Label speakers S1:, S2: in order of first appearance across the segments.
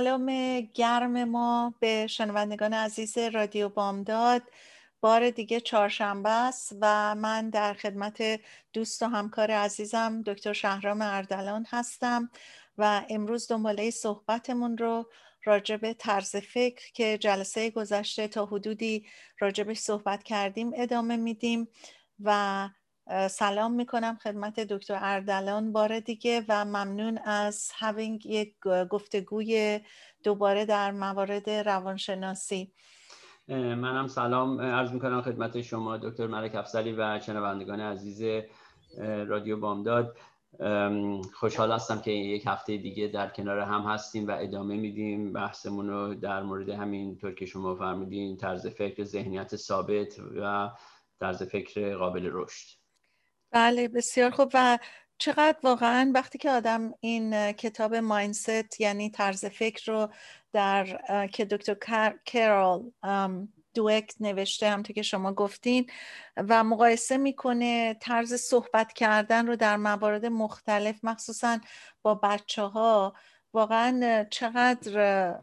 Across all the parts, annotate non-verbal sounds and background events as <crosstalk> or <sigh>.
S1: سلام گرم ما به شنوندگان عزیز رادیو بامداد. بار دیگه چهارشنبه است و من در خدمت دوست و همکار عزیزم دکتر شهرام اردلان هستم و امروز دنباله صحبتمون رو راجع به طرز فکر که جلسه گذشته تا حدودی راجبش صحبت کردیم ادامه میدیم و سلام می‌کنم خدمت دکتر اردلان. بار دیگه و ممنون از having یک گفتگوی دوباره در موارد روانشناسی.
S2: منم سلام. عرض می‌کنم خدمت شما دکتر ملک افسلی و شنوندگان عزیز رادیو بامداد. خوشحال هستم که یک هفته دیگه در کنار هم هستیم و ادامه میدیم. بحثمون رو در مورد همین طور که شما فرمودین طرز فکر ذهنیت ثابت و طرز فکر قابل رشد.
S1: بله بسیار خوب. و چقدر واقعا وقتی که آدم این کتاب ماینست یعنی طرز فکر رو در که دکتر کرال دوک نوشته هم که شما گفتین و مقایسه می‌کنه طرز صحبت کردن رو در موارد مختلف مخصوصا با بچه ها واقعا چقدر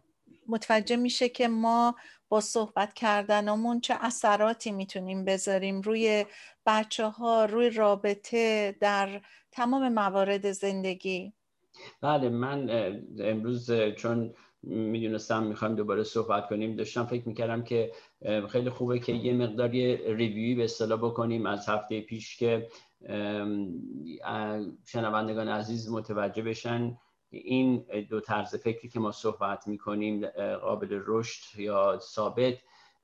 S1: متوجه میشه که ما با صحبت کردنمون چه اثراتی می‌تونیم بذاریم روی بچه ها روی رابطه در تمام موارد زندگی؟
S2: بله من امروز چون می‌دونستم می‌خوایم دوباره صحبت کنیم داشتم فکر می‌کردم که خیلی خوبه که یه مقداری ریویوی به اصطلاح بکنیم از هفته پیش که شنوندگان عزیز متوجه بشن این دو طرز فکری که ما صحبت می‌کنیم قابل رشد یا ثابت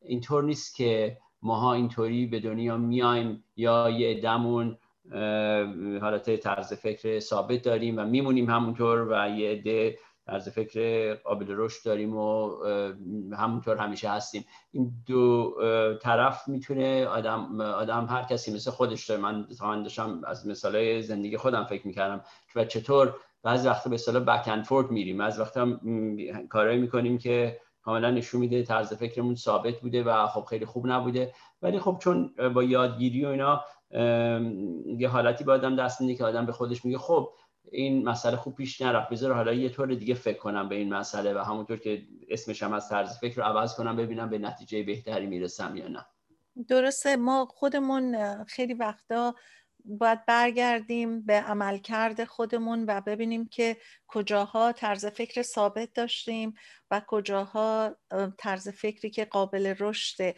S2: اینطور نیست که ماها اینطوری به دنیا میایم یا یه دمون حالت طرز فکر ثابت داریم و میمونیم همونطور و یه عده طرز فکر قابل رشد داریم و همونطور همیشه هستیم. این دو طرف می‌تونه آدم, آدم هر کسی مثل خودش داره. من داشتم از مثالای زندگی خودم فکر می‌کردم. و چطور بعضی وقتا به اصطلاح بک اند فورد میریم. از وقتا کارهایی می‌کنیم که کاملا نشون میده طرز فکرمون ثابت بوده و خب خیلی خوب نبوده. ولی خب چون با یادگیری و اینا یه حالتی با آدم دست میده که آدم به خودش میگه خب این مسئله خوب پیش نرفت بذار حالا یه طور دیگه فکر کنم به این مسئله و همونطور که اسمش هم از طرز فکر رو عوض کنم ببینم به نتیجه بهتری می‌رسم یا نه.
S1: درسته. ما خودمون خیلی وقتا باید برگردیم به عملکرد خودمون و ببینیم که کجاها طرز فکر ثابت داشتیم و کجاها طرز فکری که قابل رشده.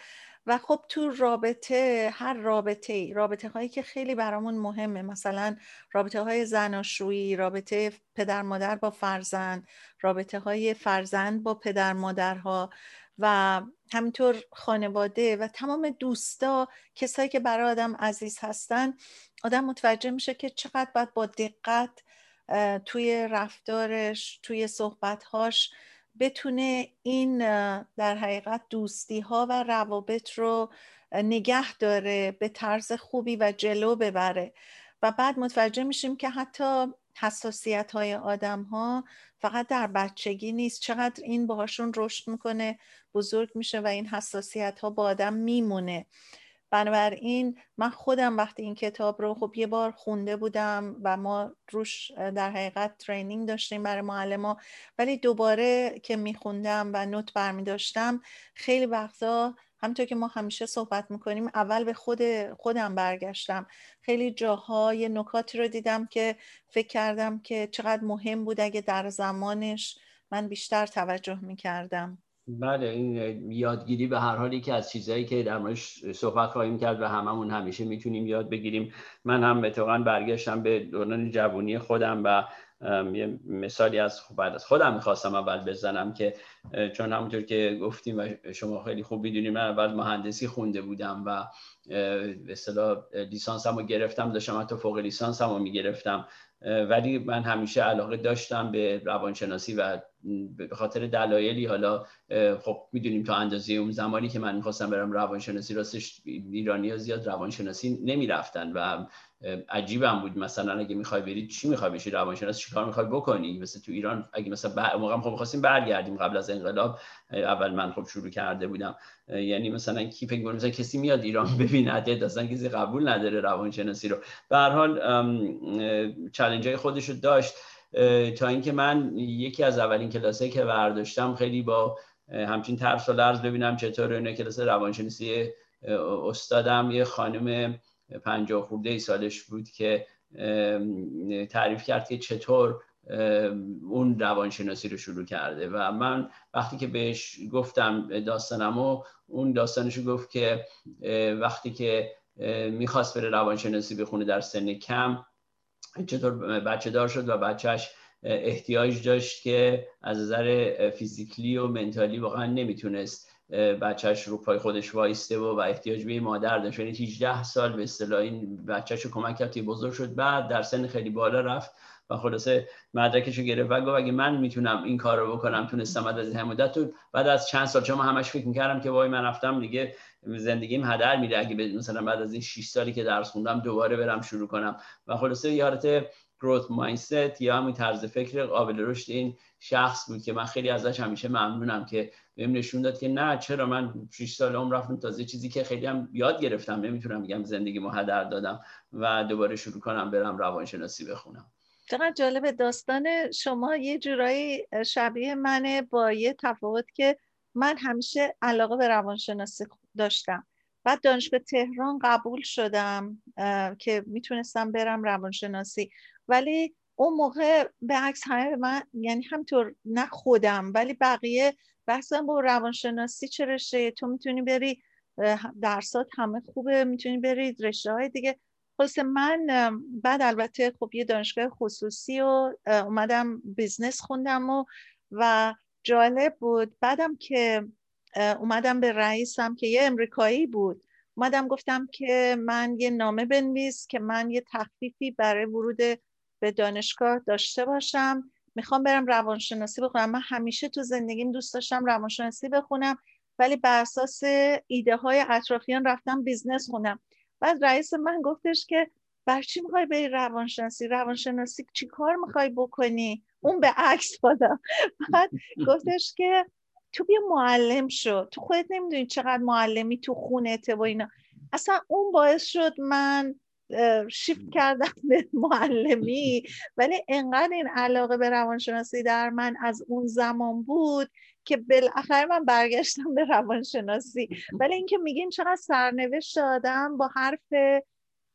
S1: و خب تو رابطه هر رابطه رابطه هایی که خیلی برامون مهمه مثلا رابطه های زناشویی رابطه پدر مادر با فرزند رابطه های فرزند با پدر مادرها و همینطور خانواده و تمام دوستا کسایی که برای آدم عزیز هستن آدم متوجه میشه که چقدر باید با دقت توی رفتارش توی صحبتهاش بتونه این در حقیقت دوستی ها و روابط رو نگه داره به طرز خوبی و جلو ببره. و بعد متوجه میشیم که حتی حساسیت های آدم ها فقط در بچگی نیست. چقدر این باهاشون رشد می‌کنه بزرگ میشه و این حساسیت ها با آدم میمونه. بنابراین من خودم وقتی این کتاب رو خب یه بار خونده بودم و ما روش در حقیقت ترینینگ داشتیم برای معلم ولی دوباره که میخوندم و نوت برمی داشتم خیلی وقتا همطور که ما همیشه صحبت می‌کنیم اول به خود خودم برگشتم. خیلی جاهای نکاتی رو دیدم که فکر کردم که چقدر مهم بود اگه در زمانش من بیشتر توجه می‌کردم.
S2: بله این یادگیری به هر حالی که از چیزهایی که در موردش صحبت خواهیم کرد و هممون همیشه می‌تونیم یاد بگیریم. من هم اتفاقا برگشتم به دوران جوانی خودم و یه مثالی از بعد از خودم می‌خواستم اول بزنم که چون همونطور که گفتیم و شما خیلی خوب می‌دونیم من اول مهندسی خونده بودم و به اصطلاح لیسانسمو گرفتم داشتم حتی فوق لیسانسمو می‌گرفتم. ولی من همیشه علاقه داشتم به روانشناسی و به خاطر دلایلی حالا خب می‌دونیم تا اندازه اون زمانی که من می‌خواستم برم روانشناسی راستش ایرانی ها زیاد روانشناسی نمی‌رفتن و عجیبم بود. مثلا اگه می‌خوای برید چی می‌خوای بشی؟ روانشناس چیکار می‌خوای بکنی؟ مثل تو ایران اگه مثلا موقع خب می‌خواستیم برگردیم قبل از انقلاب. اول من خب شروع کرده بودم. یعنی مثلا کی فکر مثلا کسی میاد ایران <laughs> ببینه اصلا کسی قبول نداره روانشناسی رو. به هر حال چالش های خودش رو داشت. تا اینکه من یکی از اولین کلاسه که برداشتم خیلی با همچین ترس و لرز ببینم چطور اینه کلاس روانشناسی استادم. یه خانم پنجاه خورده ای سالش بود که تعریف کرد که چطور اون روانشناسی رو شروع کرده. و من وقتی که بهش گفتم داستانم و اون داستانش گفت که وقتی که می‌خواست بره روانشناسی بخونه در سن کم چطور بچه دار شد و بچهش احتیاج داشت که از نظر فیزیکلی و منتالی واقعا نمی‌تونست بچهش رو پای خودش وایسته و, و احتیاج به مادر داشت. یعنی 18 سال به اصطلاح این بچهش رو کمک کرد بزرگ شد. بعد در سن خیلی بالا رفت و خلاصه مدرکش رو گرفت و گفت اگه من می‌تونم این کار رو بکنم تونستم بعد از این مدت بعد از چند سال چون همش فکر می‌کردم که وای من رفتم دیگه زندگیم هدر میره اگه مثلا بعد از این 6 سالی که درس خوندم دوباره برم شروع کنم. و خلاصه یارت گروت مایندست یا همین طرز فکر قابل رشد این شخص بود که من خیلی ازش همیشه ممنونم که بهم نشون داد که نه چرا من 6 سال عمر رفتم تازه چیزی که خیلی هم یاد گرفتم. نمی‌تونم بگم زندگی مو هدر دادم و دوباره شروع کنم برم روانشناسی بخونم.
S1: چقدر جالب داستان شما یه جورایی شبیه منه با یه تفاوت که من همیشه علاقه به روانشناسی داشتم. بعد دانشگاه تهران قبول شدم که می‌تونستم برم روانشناسی. ولی اون موقع به عکس همه من یعنی همطور نه خودم ولی بقیه بحثم با روانشناسی چه رشته؟ تو می‌تونی بری درسات همه خوبه می‌تونی بری رشته های دیگه. خلاصه من بعد البته خب یه دانشگاه خصوصی و اومدم بیزنس خوندم و و جالب بود. بعدم که اومدم به رئیسم که یه امریکایی بود. اومدم گفتم که من یه نامه بنویس که من یه تخفیفی برای ورود به دانشگاه داشته باشم. می‌خوام برم روانشناسی بخونم. من همیشه تو زندگیم دوست داشتم روانشناسی بخونم ولی بر اساس ایده های اطرافیان رفتم business خوندم بعد رئیس من گفتش که برا چی می‌خوای بری روانشناسی؟ روانشناسی چی کار می‌خوای بکنی؟ اون به عکس بادا <laughs> بعد گفتش که تو بیا معلم شو. تو خودت نمی‌دونی چقدر معلمی تو خونته و اینا. اصلا اون باعث شد من شیفت کردم به معلمی. ولی انقدر این علاقه به روانشناسی در من از اون زمان بود که بالاخره من برگشتم به روانشناسی. ولی اینکه میگیم چقدر سرنوشت آدم با حرف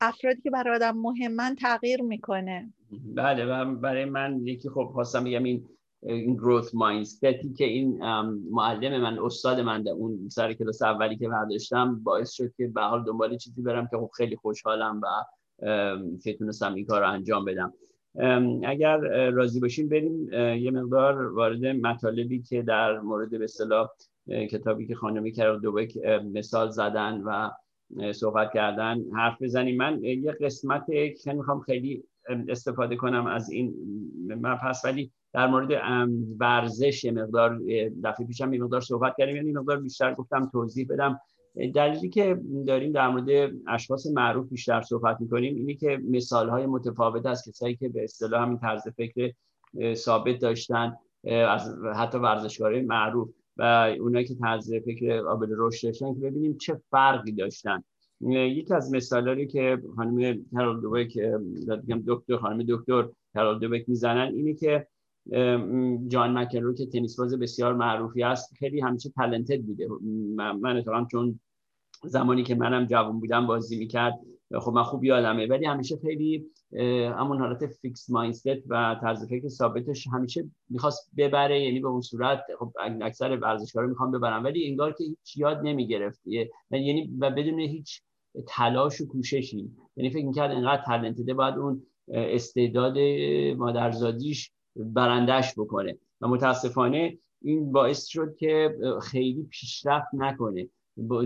S1: افرادی که برای آدم مهمن تغییر می‌کنه.
S2: بله برای من یکی خب خواستم بگم این این گروث مایندستی که این معلم من استاد من در اون سر کلاس اولی که برداشتم باعث شد که به حال دنبال چیزی برم که خب خیلی خوشحالم و که تونستم این کار رو انجام بدم. اگر راضی باشیم بریم یه مقدار وارد مطالبی که در مورد به اصطلاح کتابی که خانمی کرد دوبک مثال زدن و صحبت کردن حرف بزنیم. من یه قسمت که می‌خوام خیلی استفاده کنم از این مبحث ولی در مورد ورزش مقدار دفعه پیشم یه مقدار صحبت کردیم. یعنی مقدار بیشتر گفتم توضیح بدم. دلیلی که داریم در مورد اشخاص معروف بیشتر صحبت می‌کنیم اینه که مثال های متفاوت از کسایی که به اصطلاح همین طرز فکر ثابت داشتن از حتی ورزشکارای معروف و اونایی که طرز فکر قابل رشد داشتن که ببینیم چه فرقی داشتن. یکی از مثالاتی که خانم کرال دوبک دکتر خانم دکتر کرال دوبک می‌زنن اینه که جان مکنرو که تنیس باز بسیار معروفی است خیلی همیشه تلنتد بوده. من اتفاقا چون زمانی که منم جوان بودم بازی می‌کرد خب من خوب یادمه ولی همیشه خیلی همون حالت فیکس مایندست و طرز فکر ثابتش همیشه می‌خواست ببره یعنی به اون صورت خب اکثر ورزشکارا می‌خوان ببرن. ولی انگار که هیچ یاد نمی‌گرفت. یعنی و بدون هیچ تلاش و کوششی. یعنی فکر می‌کرد انقدر تلنتده باید اون استعداد مادرزادیش برندش بکنه. و متاسفانه این باعث شد که خیلی پیشرفت نکنه.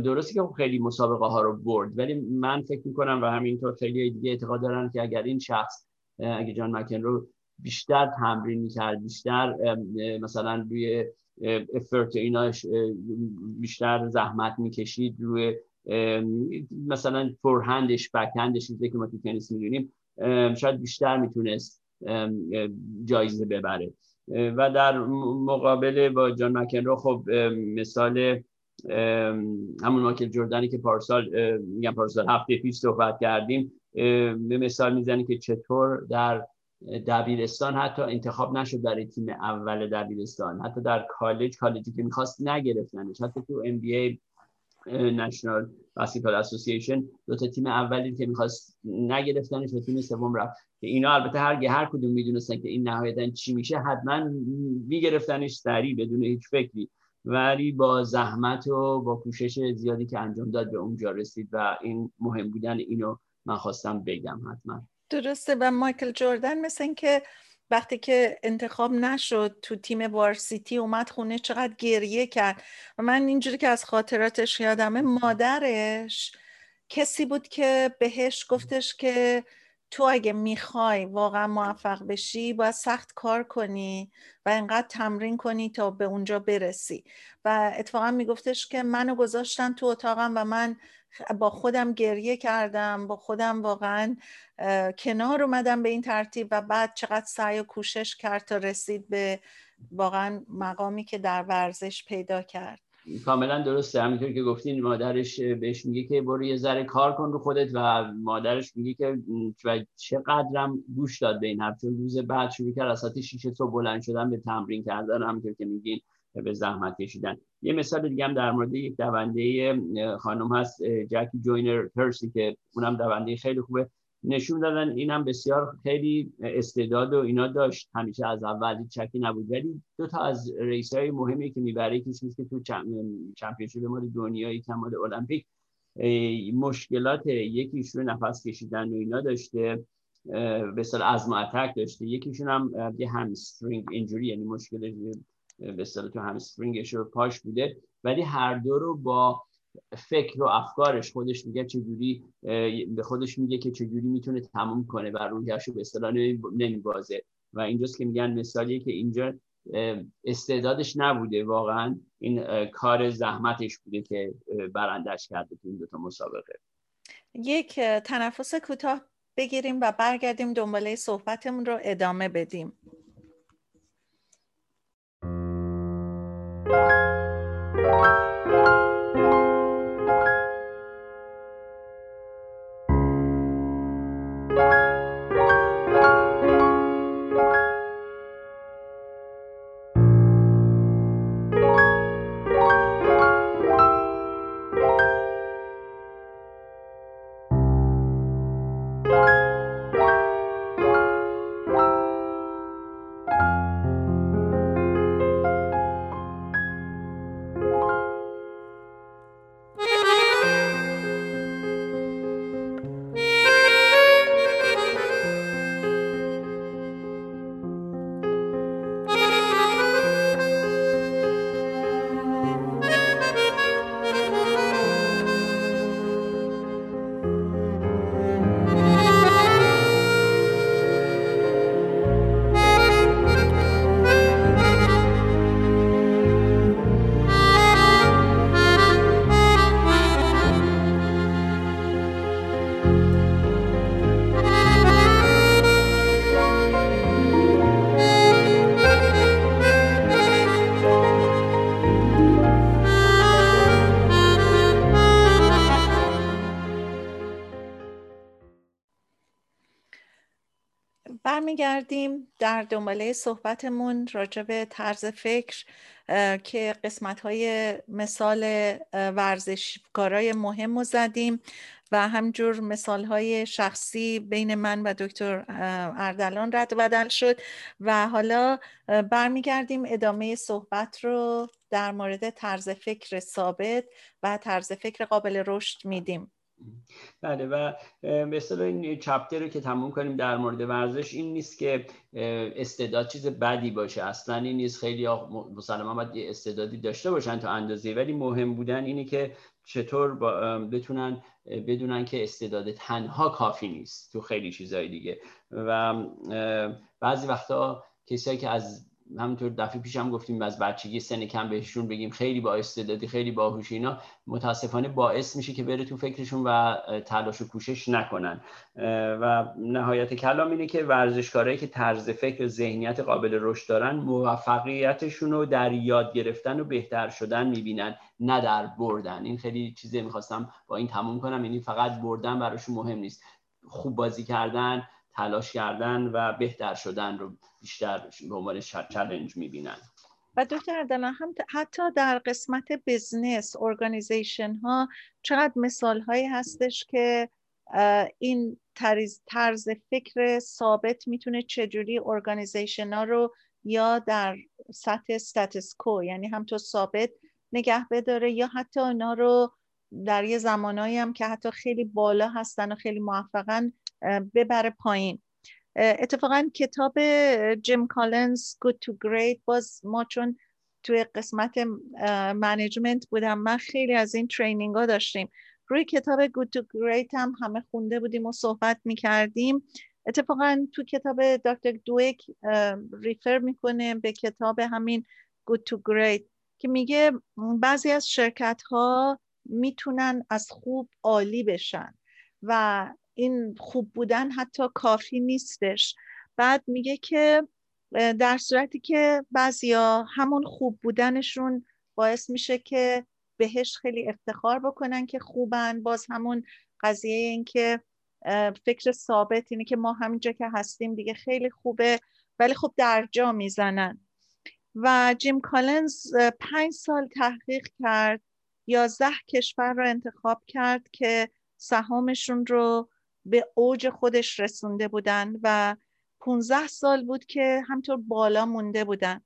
S2: درسته که خب خیلی مسابقه ها رو برد ولی من فکر می‌کنم و همینطور خیلی دیگه اعتقاد دارن که اگر این شخص اگه جان مکن رو بیشتر تمرین می‌کرد بیشتر مثلا روی افرت ایناش بیشتر زحمت می‌کشید روی مثلا فورهندش بکهندش چیزی که ما تو تنیس می‌دونیم شاید بیشتر می‌تونست جایزه ببره. و در مقابل با جان مکن خب مثال همون ماکل جردنی که پارسال میگم پارسال هفته پیش صحبت کردیم به مثال می‌زنه که چطور در دبیرستان حتی انتخاب نشد برای تیم اول دبیرستان حتی در کالج کالجی که می‌خواست نگرفتنش حتی تو ام بی ای نشنال بسکتبال اسوسییشن دو تا تیم اولی که می‌خواست نگرفتنش و تیم سوم رفت. که اینا البته هر هر کدوم می‌دونستن که این نهایتا چی میشه. حتما میگرفتنش سریع بدون هیچ فکری. ولی با زحمت و با کوشش زیادی که انجام داد به اونجا رسید و این مهم بودن اینو من خواستم بگم حتما.
S1: درسته. و مایکل جوردن مثل که وقتی که انتخاب نشد تو تیم وارسیتی اومد خونه چقدر گریه کرد. و من اینجوری که از خاطراتش یادمه مادرش کسی بود که بهش گفتش که تو اگه می‌خوای واقعا موفق بشی باید سخت کار کنی و انقدر تمرین کنی تا به اونجا برسی. و اتفاقا میگفتش که منو گذاشتن تو اتاقم و من با خودم گریه کردم با خودم واقعا کنار اومدم به این ترتیب و بعد چقدر سعی و کوشش کرد تا رسید به واقعا مقامی که در ورزش پیدا کرد.
S2: کاملا درسته. همینطور که گفتین مادرش بهش میگه که برو یه ذره کار کن رو خودت و مادرش میگه که چقدرم گوش داد به این حرف. چون روز بعد شروع کرد از ساعت 6 صبح بلند شدن به تمرین کردن همینطور که میگین. به زحمت کشیدن. یه مثال دیگه هم در مورد یک دونده خانم هست جکی جوینر پرسی که اونم دونده خیلی خوبه. نشون دادن اینم بسیار خیلی استعداد و اینا داشت. همیشه از اول چکی نبود. ولی دو تا از ریس های مهمی که می‌بره کسی که تو چمپیونشیپ مال دنیایی کمال المپیک مشکلات یکیشون نفس کشیدن و اینا داشته. به سال از داشته. یکیشون هم یه همسترینگ اینجوری یعنی مشکل به تو همسترینگش رو پاش بوده ولی هر دو رو با فکر و افکارش خودش میگه چجوری به خودش میگه که چجوری می‌تونه تموم کنه و روحیش رو به اصطلاح نمیبازه. و اینجاست که میگن مثالیه که اینجا استعدادش نبوده. واقعا این کار زحمتش بوده که برندش کرده تو این دوتا مسابقه.
S1: یک تنفس کوتاه بگیریم و برگردیم دنباله صحبتمون رو ادامه بدیم. Thank you. در دنباله صحبتمون راجع به طرز فکر که قسمت های مثال ورزشکارای مهم رو زدیم و همجور مثال های شخصی بین من و دکتر اردلان رد و بدل شد و حالا برمیگردیم ادامه صحبت رو در مورد طرز فکر ثابت و طرز فکر قابل رشد میدیم.
S2: بله و به این چپتر رو که تموم کنیم در مورد ورزش این نیست که استعداد چیز بدی باشه. اصلا این نیست. خیلی مسلما باید یه استعدادی داشته باشن تا اندازه ولی مهم بودن اینه که چطور بتونن بدونن که استعداد تنها کافی نیست تو خیلی چیزهای دیگه. و بعضی وقتا کسایی که از همونطور دفعه پیش هم گفتیم از بچگی سن کم بهشون بگیم خیلی با استعدادی خیلی باهوش اینا متاسفانه باعث میشه که بره تو فکرشون و تلاش و کوشش نکنن. و نهایت کلام اینه که ورزشکارایی که طرز فکر ذهنیت قابل رشد دارن موفقیتشون رو در یاد گرفتن و بهتر شدن می‌بینن نه در بردن. این خیلی چیزی می‌خواستم با این تموم کنم یعنی فقط بردن براشون مهم نیست. خوب بازی کردن تلاش کردن و بهتر شدن رو بیشتر به عنوان چلنج می‌بینن.
S1: و دکتر عدلان هم حتی در قسمت business organization ها چقدر مثال هایی هستش که این طرز فکر ثابت می‌تونه چجوری organization ها رو یا در سطح status quo یعنی همونطور ثابت نگه بداره یا حتی اونا رو در یه زمانایی هم که حتی خیلی بالا هستن و خیلی موفقن ببره پایین. اتفاقا کتاب جیم کالینز Good to Great باز ما چون توی قسمت management بودم من خیلی از این training ها داشتیم. روی کتاب Good to Great هم همه خونده بودیم و صحبت می‌کردیم. اتفاقا تو کتاب دکتر دویک refer می‌کنه به کتاب همین Good to Great که میگه بعضی از شرکت ها می‌تونن از خوب عالی بشن و این خوب بودن حتی کافی نیستش. بعد میگه که در صورتی که بعضیا همون خوب بودنشون باعث میشه که بهش خیلی افتخار بکنن که خوبن. باز همون قضیه این که فکر ثابت اینه که ما همینجا که هستیم دیگه خیلی خوبه ولی خب در جا می‌زنن. و جیم کالنز پنج سال تحقیق کرد یازده کشور رو انتخاب کرد که سهامشون رو به اوج خودش رسونده بودن و 15 سال بود که همطور بالا مونده بودن.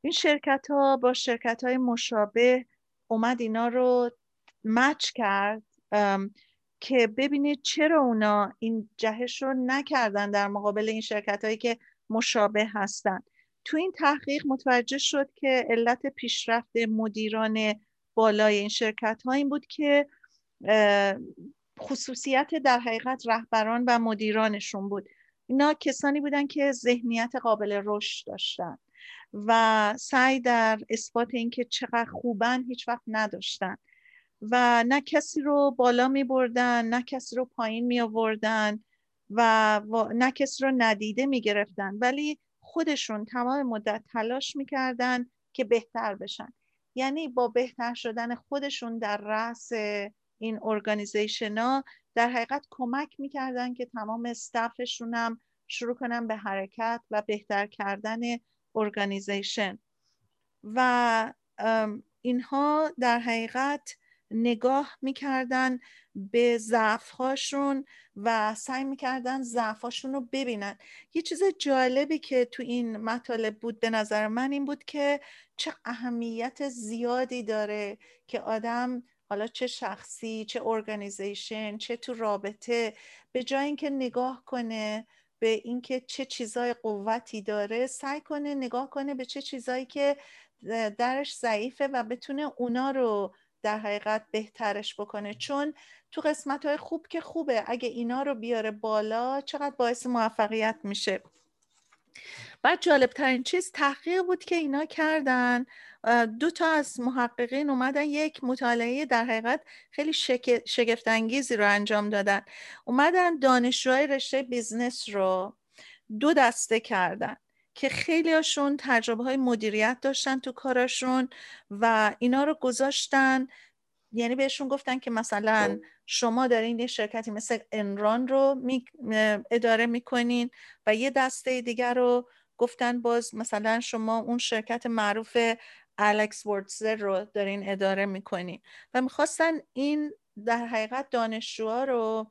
S1: این شرکت ها با شرکت های مشابه اومد اینا رو مچ کرد که ببینید چرا اونا این جهش رو نکردن در مقابل این شرکت هایی که مشابه هستن. تو این تحقیق متوجه شد که علت پیشرفت مدیران بالای این شرکت ها این بود که خصوصیت در حقیقت رهبران و مدیرانشون بود. اینا کسانی بودن که ذهنیت قابل رشد داشتن و سعی در اثبات اینکه چقدر خوبن هیچ وقت نداشتن و نه کسی رو بالا می بردن نه کسی رو پایین می آوردن و نه کسی رو ندیده می گرفتن ولی خودشون تمام مدت تلاش می کردن که بهتر بشن. یعنی با بهتر شدن خودشون در رأس این organization ها در حقیقت کمک می‌کردن که تمام staff شون هم شروع کنن به حرکت و بهتر کردن organization و اینها در حقیقت نگاه می‌کردن به ضعفهاشون و سعی می‌کردن ضعفهاشون رو ببینن. یه چیز جالبی که تو این مطالب بود به نظر من این بود که چه اهمیت زیادی داره که آدم حالا چه شخصی چه ارگانیزیشن چه تو رابطه به جای اینکه نگاه کنه به اینکه چه چیزای قوتی داره سعی کنه نگاه کنه به چه چیزایی که درش ضعیفه و بتونه اونا رو در حقیقت بهترش بکنه. چون تو قسمت های خوب که خوبه. اگه اینا رو بیاره بالا چقدر باعث موفقیت میشه. بعد جالب ترین چیز تحقیق بود که اینا کردن. دو تا از محققین اومدن یک مطالعه در حقیقت خیلی شگفت انگیزی رو انجام دادن. اومدن دانشجوهای رشته business رو دو دسته کردن که خیلی هاشون تجربه های مدیریت داشتن تو کارشون و اینا رو گذاشتن. یعنی بهشون گفتن که مثلا شما دارین یه شرکتی مثل Enron رو اداره می‌کنین و یه دسته دیگر رو گفتن باز مثلا شما اون شرکت معروف الکس وردزر رو دارین اداره می‌کنین و می‌خواستن این در حقیقت دانشجوها رو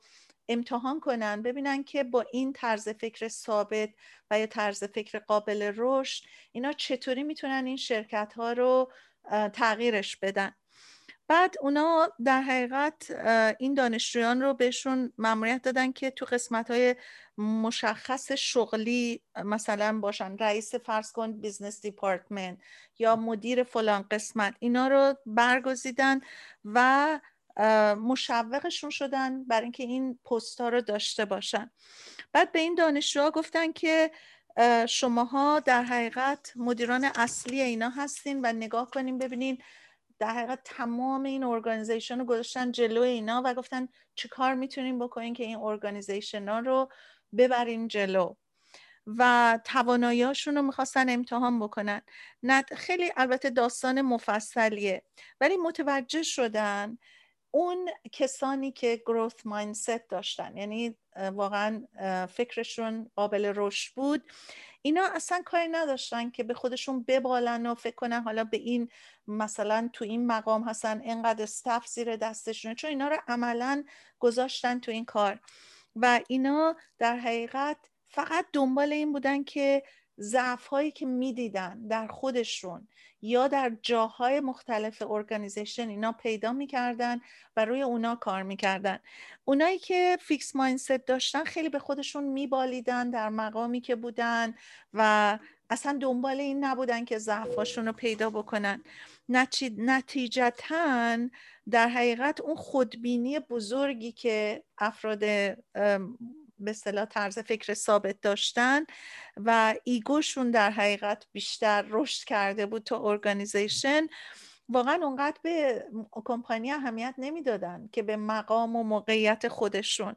S1: امتحان کنن ببینن که با این طرز فکر ثابت و یا طرز فکر قابل رشد اینا چطوری می‌تونن این شرکت ها رو تغییرش بدن. بعد اونا در حقیقت این دانشجویان رو بهشون ممنوعیت دادن که تو قسمت های مشخص شغلی مثلا باشن رئیس فرض کن business department یا مدیر فلان قسمت اینا رو برگزیدن و مشوقشون شدن برای اینکه این پست ها رو داشته باشن. بعد به این دانشجوها گفتن که شماها در حقیقت مدیران اصلی اینا هستین و نگاه کنین ببینین در حقیقت تمام این organization رو گذاشتن جلو اینا و گفتن چه کار می‌تونیم بکنین که این organization ها رو ببرین جلو. و تواناییاشون رو می‌خواستن امتحان بکنن. خیلی البته داستان مفصلیه. ولی متوجه شدن اون کسانی که growth mindset داشتن. یعنی واقعا فکرشون قابل رشد بود. اینا اصلا کاری نداشتن که به خودشون ببالن و فکر کنن حالا به این مثلا تو این مقام هستن اینقدر staff زیر دستشونه چون اینا رو عملا گذاشتن تو این کار. و اینا در حقیقت فقط دنبال این بودن که ضعف هایی که می‌دیدن در خودشون یا در جاهای مختلف organization اینا پیدا می‌کردن و روی اونا کار می‌کردن. اونایی که fixed mindset داشتن خیلی به خودشون میبالیدن در مقامی که بودن و اصلا دنبال این نبودن که ضعفاشون رو پیدا بکنن. نتیجتا در حقیقت اون خودبینی بزرگی که افراد به اصطلاح طرز فکر ثابت داشتن و ایگوشون در حقیقت بیشتر رشد کرده بود تا ارگانیزیشن واقعا اونقدر به کمپانی اهمیت نمی‌دادن که به مقام و موقعیت خودشون.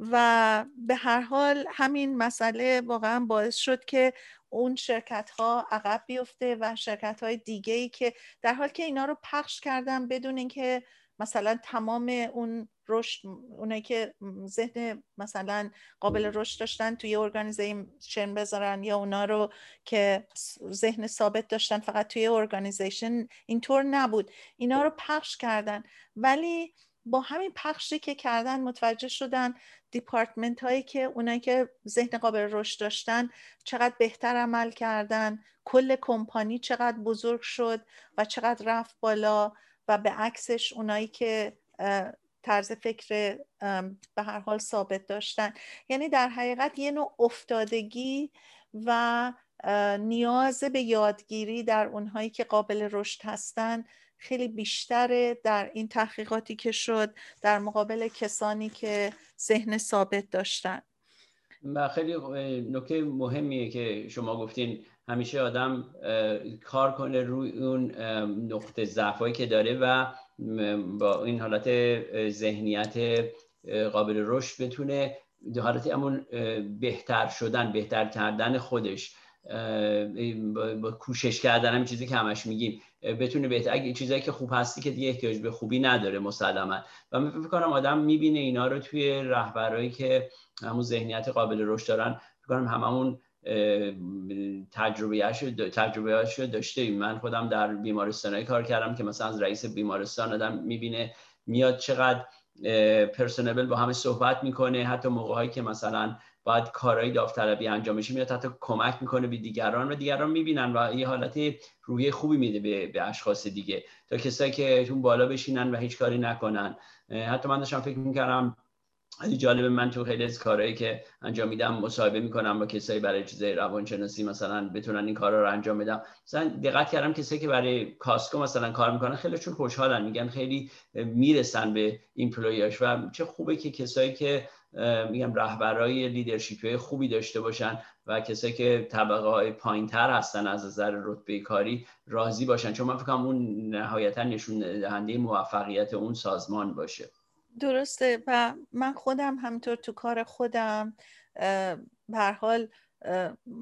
S1: و به هر حال همین مسئله واقعا باعث شد که اون شرکت ها عقب بیفته و شرکت های دیگه ای که در حال که اینا رو پخش کردن بدون اینکه مثلا تمام اون رشد اونایی که ذهن مثلا قابل رشد داشتن توی organization بذارن یا اونا رو که ذهن ثابت داشتن فقط توی organization اینطور نبود. اینا رو پخش کردن. ولی با همین پخشی که کردن متوجه شدن دیپارتمنت هایی که اونایی که ذهن قابل رشد داشتن چقدر بهتر عمل کردن کل کمپانی چقدر بزرگ شد و چقدر رفت بالا. و به عکسش اونایی که طرز فکر به هر حال ثابت داشتن. یعنی در حقیقت یه نوع افتادگی و نیاز به یادگیری در اونهایی که قابل رشد هستن خیلی بیشتره در این تحقیقاتی که شد در مقابل کسانی که ذهن ثابت داشتن.
S2: و خیلی نکته مهمیه که شما گفتین همیشه آدم کار کنه روی اون نقطه ضعفایی که داره و با این حالت ذهنیت قابل رشد بتونه حالت همون بهتر شدن بهتر کردن خودش با کوشش کردن همین چیزی که همش میگیم بتونه بهتر. اگه چیزایی که خوب هستی که دیگه احتیاج به خوبی نداره مسلما. و من فکر کنم آدم می‌بینه اینا رو توی رهبرایی که همون ذهنیت قابل رشد دارن. فکر کنم هممون تجربهش تجربه رو داشته من خودم در بیمارستانهای کار کردم که مثلا از رئیس بیمارستان آدم می‌بینه میاد چقدر پرسونبل با همه صحبت می‌کنه. حتی موقعهایی که مثلا باید کارهای داوطلبی انجام بشه میاد حتی کمک می‌کنه به دیگران و دیگران می‌بینن و یه حالت روحی خوبی میده به, به اشخاص دیگه. تا کسایی که اون بالا بشینن و هیچ کاری نکنن. حتی من داشتم فکر می‌کردم خیلی جالبه من تو خیلی از کارهایی که انجام میدم مصاحبه می‌کنم با کسایی برای چیزای روانشناسی مثلا بتونن این کارا رو انجام بدم مثلا دقت کردم کسایی که برای کاسکو مثلا کار می‌کنن خیلیشون خوشحالن میگن خیلی می‌رسن به ایمپلویاش و چه خوبه که کسایی که میگم رهبرای leadership ی خوبی داشته باشن و کسایی که طبقه های پایین تر هستن از نظر رتبه کاری راضی باشن. چون من فکر اون نهایتا نشون دهنده موفقیت اون سازمان باشه.
S1: درسته و من خودم همینطور تو کار خودم به حال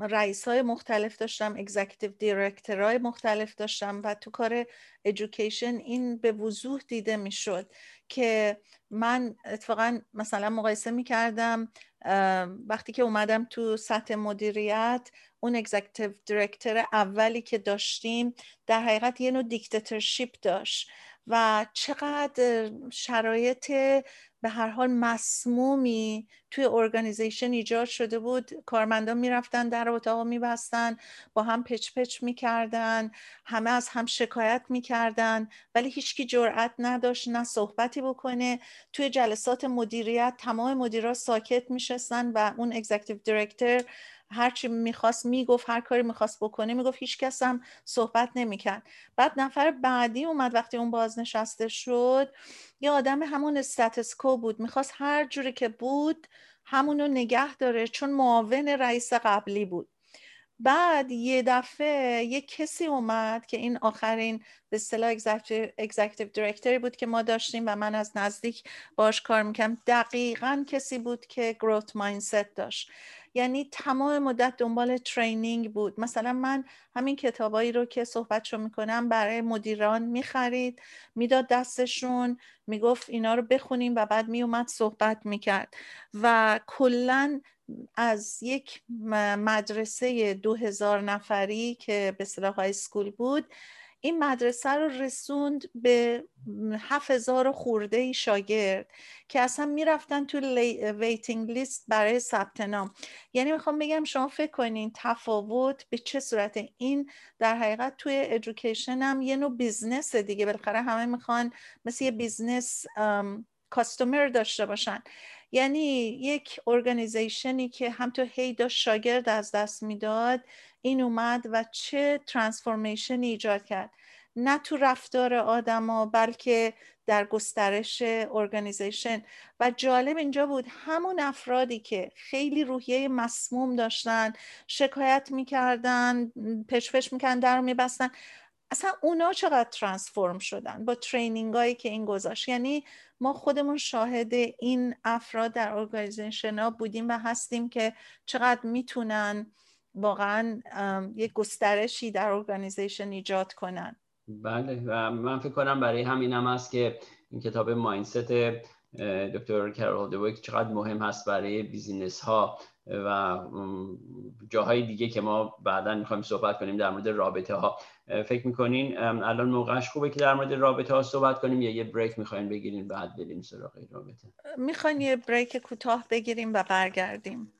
S1: رئیس های مختلف داشتم executive director های مختلف داشتم و تو کار education این به وضوح دیده می‌شد که من اتفاقا مثلا مقایسه می کردم وقتی که اومدم تو سطح مدیریت اون executive director اولی که داشتیم در حقیقت یه نوع dictatorship داشت. و چقدر شرایط به هر حال مسمومی توی organization ایجاد شده بود. کارمندان می‌رفتن در اتاق میبستن با هم پچ پچ می‌کردن همه از هم شکایت می‌کردن ولی هیچکی جرأت نداشت نه صحبتی بکنه. توی جلسات مدیریت تمام مدیرا ساکت میشستن و اون اگزیکتیو دیرکتر هر چی می‌خواست می‌گفت هر کاری می‌خواست بکنه می‌گفت هیچ کس هم صحبت نمی‌کرد. بعد نفر بعدی اومد وقتی اون بازنشسته شد یه آدم همون استاتسکو بود. می‌خواست هر جوری که بود همونو نگه داره چون معاون رئیس قبلی بود. بعد یه دفعه یه کسی اومد که این آخرین به اصطلاح executive director ی بود که ما داشتیم و من از نزدیک باش کار می‌کنم دقیقا کسی بود که growth mindset داشت. یعنی تمام مدت دنبال training بود. مثلا من همین کتابایی رو که صحبتشو می‌کنم برای مدیران می‌خرید می‌داد دستشون می‌گفت اینا رو بخونیم و بعد میومد صحبت می‌کرد. و کلا از یک مدرسه دو هزار نفری که به اصطلاح high school بود این مدرسه رو رسوند به هفت هزار خورده شاگرد که اصلا می‌رفتن تو waiting list برای ثبت نام. یعنی می‌خوام بگم شما فکر کنین تفاوت به چه صورت این در حقیقت توی education هم یه نوع business دیگه. بالاخره همه می‌خوان مثل یه business customer داشته باشن. یعنی یک organization ی که هم تو هی داشت شاگرد از دست می‌داد این اومد و چه transformation ایجاد کرد. نه تو رفتار آدما بلکه در گسترش organization و جالب اینجا بود همون افرادی که خیلی روحیه مسموم داشتن شکایت می‌کردن پچ پچ می‌کردن در میبستن اصلا اونا چقدر transform شدن؟ با training هایی که این گذاشت. یعنی ما خودمون شاهد این افراد در organization ها بودیم و هستیم که چقدر می‌تونن واقعا یک گسترشی در organization ایجاد کنن.
S2: بله و من فکر کنم برای همین هم هست که این کتاب mindset دکتر Dweck چقدر مهم هست برای business ها و جاهای دیگه که ما بعدا می‌خوایم صحبت کنیم در مورد رابطه ها فکر می‌کنین الان موقعش خوبه که در مورد رابطه ها صحبت کنیم یا یه بریک می‌خواین بگیریم بعد بریم سراغ رابطه؟
S1: می‌خواین یه بریک کوتاه بگیریم و برگردیم.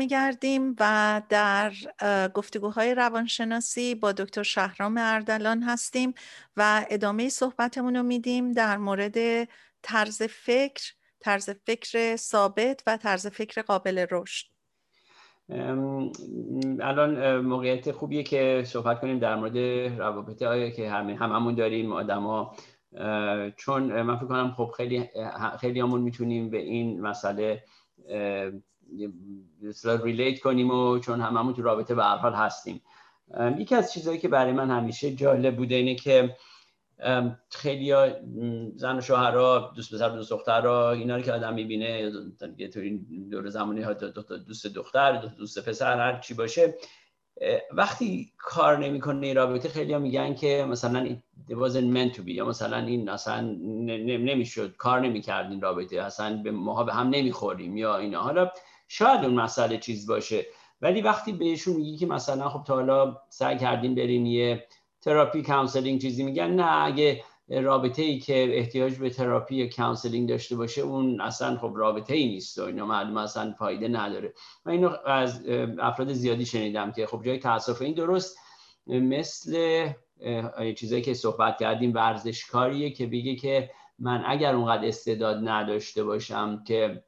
S1: برمیگردیم و در گفتگوهای روانشناسی با دکتر شهرام اردلان هستیم و ادامه صحبتمون رو میدیم در مورد طرز فکر طرز فکر ثابت و طرز فکر قابل رشد.
S2: الان موقعیت خوبیه که صحبت کنیم در مورد روابط هایی که همه هممون داریم آدما. چون من فکر کنم خب خیلی خیلی همون می‌تونیم به این مسئله ریلیت کنیم و چون هممون تو رابطه به حال هستیم. یکی از چیزهایی که برای من همیشه جالب بوده اینه که خیلی زن و شوهرها دوست پسر دوست دختر اینا رو که آدم می‌بینه تو این دور زمانی دوست دختر دوست پسر هر چی باشه وقتی کار نمی‌کنه این رابطه خیلی میگن که مثلا it wasn't meant to be یا مثلا این اصلا نمی‌شد کار نمی‌کرد این رابطه اصلا به ما به هم نمی‌خوریم یا اینا. حالا شاید اون مسئله چیز باشه. ولی وقتی بهشون میگی که مثلا خب تا حالا سعی کردیم برین یه therapy counseling چیزی میگن نه اگه رابطه ای که احتیاج به تراپی یا counseling داشته باشه اون اصلا خب رابطه ای نیست و اینا معلوم اصلا فایده نداره. من اینو از افراد زیادی شنیدم که خب جای تاسف این درست مثل چیزایی که صحبت کردیم ورزشکاریه که بگه که من اگر اونقدر استعداد نداشته باشم که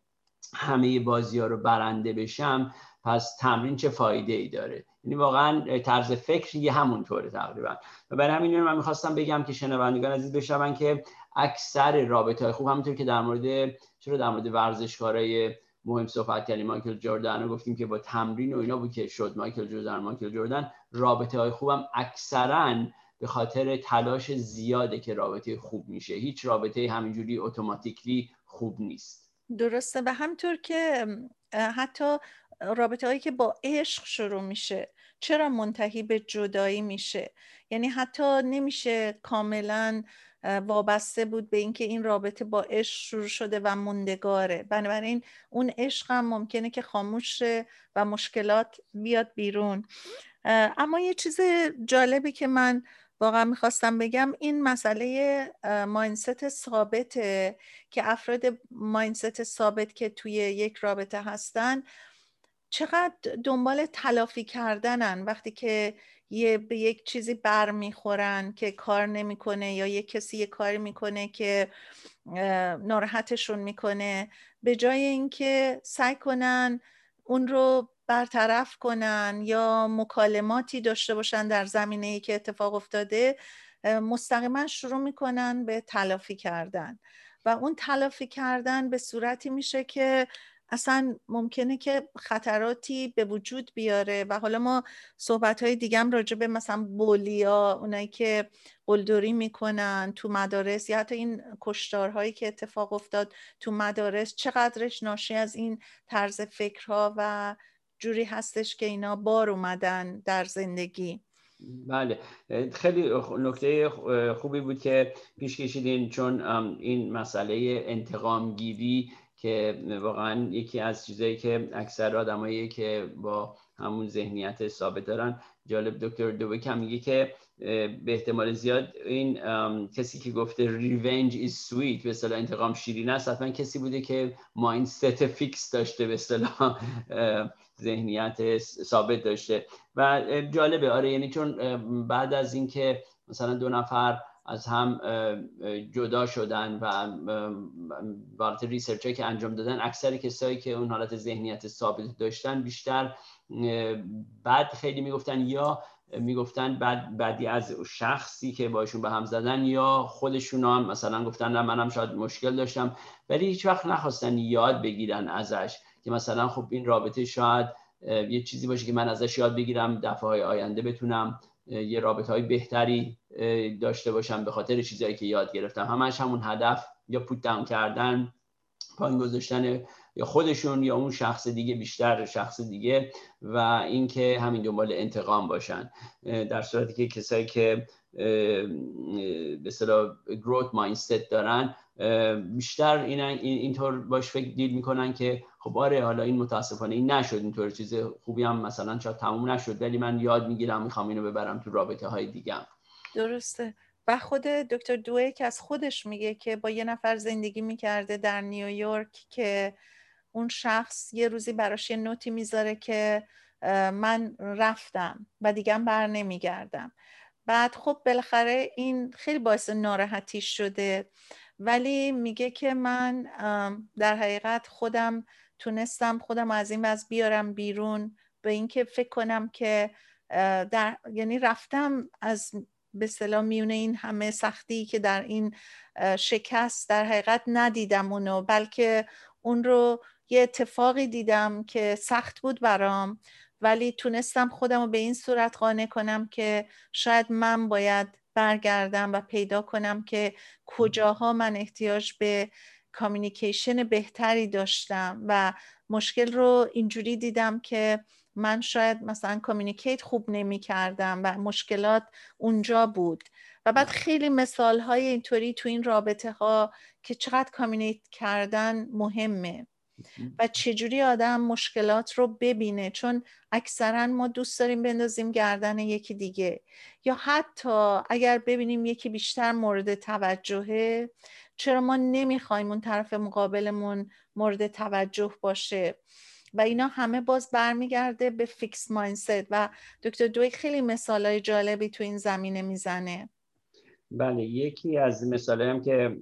S2: همه بازی ها رو برنده بشم پس تمرین چه فایده ای داره؟ یعنی واقعا طرز فکر یه همونطوره تقریبا. و برای همین من می‌خواستم بگم که شنوندگان عزیز بشنون که اکثر رابطه های خوب همونطور که در مورد چرا در مورد ورزشکارای مهم صحبت کردیم مایکل جردن رو گفتیم که با تمرین و اینا بود که شد. مایکل جردن مایکل جردن رابطه های خوبم اکثرا به خاطر تلاش زیاده که رابطه خوب میشه. هیچ رابطه همینجوری اتوماتیکلی خوب نیست.
S1: درسته. و همطور که حتی رابطه هایی که با عشق شروع میشه چرا منتهی به جدایی میشه؟ یعنی حتی نمیشه کاملا وابسته بود به اینکه این رابطه با عشق شروع شده و موندگاره. بنابراین اون عشق هم ممکنه که خاموش شه و مشکلات بیاد بیرون. اما یه چیز جالبی که من واقعا می‌خواستم بگم این مسئله ماینست ثابته که افراد ماینست ثابت که توی یک رابطه هستن چقدر دنبال تلافی کردنن وقتی که یه به یک چیزی بر می‌خورن که کار نمی‌کنه یا یه کسی یه کاری می‌کنه که ناراحتشون می‌کنه. به جای اینکه سعی کنن اون رو برطرف کنن یا مکالماتی داشته باشن در زمینه ای که اتفاق افتاده مستقیما شروع می‌کنن به تلافی کردن. و اون تلافی کردن به صورتی میشه که اصلا ممکنه که خطراتی به وجود بیاره. و حالا ما صحبت های دیگه هم راجع به مثلا بولیا اونایی که قلدری می‌کنن تو مدارس یا حتی این کشتارهایی که اتفاق افتاد تو مدارس چقدرش ناشی از این طرز فکرها و جوری هستش که اینا بار اومدن در زندگی.
S2: بله. خیلی نکته خوبی بود که پیش کشیدین چون این مسئله انتقام گیری که واقعا یکی از چیزایی که اکثر آدمایی که با همون ذهنیت ثابت دارن جالب دکتر دوبک میگه که به احتمال زیاد این کسی که گفته revenge is sweet به اصطلاح انتقام شیرین است حتما کسی بوده که mindset fixed داشته به اصطلاح ذهنیت ثابت داشته. و جالبه. آره یعنی چون بعد از اینکه مثلا دو نفر از هم جدا شدن و و در research که انجام دادن اکثر کسایی که اون حالت ذهنیت ثابت داشتن بیشتر بعد خیلی می‌گفتن یا می‌گفتن بعد بعدی از شخصی که باشون به هم زدن یا خودشون هم مثلا گفتن نه منم شاید مشکل داشتم ولی هیچ وقت نخواستن یاد بگیرن ازش که مثلا خب این رابطه شاید یه چیزی باشه که من ازش یاد بگیرم دفعه های آینده بتونم یه رابطه های بهتری داشته باشم به خاطر چیزایی که یاد گرفتم. همش همون هدف یا پوت کردن پایین گذاشتن یا خودشون یا اون شخص دیگه بیشتر شخص دیگه و اینکه همین دنبال انتقام باشن. در صورتی که کسایی که به اصطلاح گروت مایندست دارن بیشتر این اینطور باش فکر دیل می‌کنن که خب آره حالا این متاسفانه این نشد اینطور چیز خوبی هم مثلا شاید تموم نشد ولی من یاد می‌گیرم می‌خوام اینو ببرم تو رابطه های دیگم
S1: درسته. و خود دکتر دویک از خودش میگه که با یه نفر زندگی می‌کرده در نیویورک که اون شخص یه روزی براش یه نوتی می‌ذاره که من رفتم و دیگه بر نمیگردم. بعد خب بالاخره این خیلی باعث ناراحتی شده. ولی میگه که من در حقیقت خودم تونستم خودم از این وضع بیارم بیرون به اینکه فکر کنم که در یعنی رفتم از به صلاح میونه این همه سختی که در این شکست در حقیقت ندیدم اونو بلکه اون رو یه اتفاقی دیدم که سخت بود برام ولی تونستم خودم رو به این صورت قانع کنم که شاید من باید برگردم و پیدا کنم که کجاها من احتیاج به communication بهتری داشتم و مشکل رو اینجوری دیدم که من شاید مثلا communicate خوب نمی کردم و مشکلات اونجا بود. و بعد خیلی مثال های اینطوری تو این رابطه ها که چقدر کامیونیت کردن مهمه. و چجوری آدم مشکلات رو ببینه؟ چون اکثرا ما دوست داریم بندازیم گردن یکی دیگه. یا حتی اگر ببینیم یکی بیشتر مورد توجهه چرا ما نمی‌خوایم اون طرف مقابلمون مورد توجه باشه؟ و اینا همه باز برمیگرده به فیکس ماینست و دکتر Dweck خیلی مثالای جالبی تو این زمینه می‌زنه.
S2: بله یکی از مثال هم که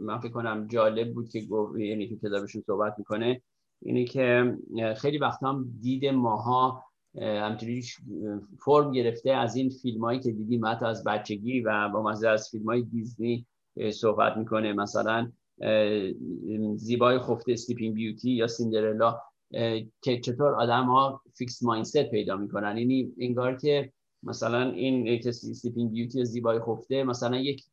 S2: من فکر کنم جالب بود که یعنی تو کتابشون صحبت می‌کنه اینه که خیلی وقتا هم دید ماها همینطوری فرم گرفته از این فیلم هایی که دیدیم حتی از بچگی و با مزه از فیلم های دیزنی صحبت می‌کنه. مثلا زیبای خفته Sleeping Beauty یا سیندرلا که چطور آدم ها fixed mindset پیدا می‌کنن. یعنی انگار که مثلا این Sleeping Beauty زیبای خفته مثلا یک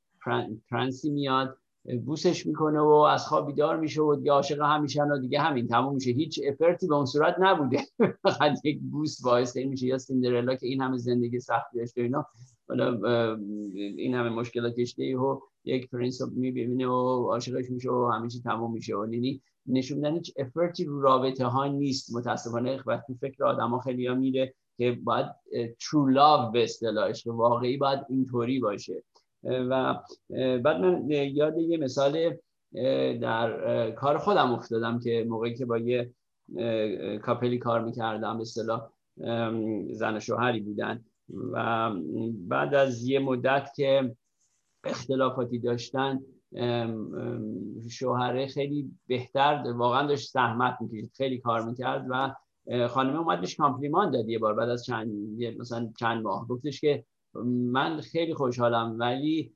S2: پرنسی میاد بوسش می‌کنه و از خواب بیدار میشه و دیگه عاشق همیشن و دیگه همین تموم میشه. هیچ effort ی به اون صورت نبوده. <laughs> فقط یک بوس باعث میشه. یا سیندرلا که این همه زندگی سخت داشته اینا. این همه مشکلات کشیده و یک پرنس رو می‌بینه و عاشقش میشه و همه چی تموم میشه. و یعنی نشون هیچ افرتی رو رابطه ها نیست. متاسفانه وقتی فکر آدم ها خیلی ها میره که باید true love به اصطلاحش واقعی باید اینطوری باشه. و بعد من یاد یه مثال در کار خودم افتادم که موقعی که با یه کاپلی کار می‌کردم به اصطلاح زن و شوهری بودن. و بعد از یه مدت که اختلافاتی داشتن شوهره خیلی بهتر واقعا داشت زحمت می‌کشید خیلی کار می‌کرد و خانمه اومد بهش کامپلیمان داد یه بار بعد از چند مثلا چند ماه. گفتش که من خیلی خوشحالم ولی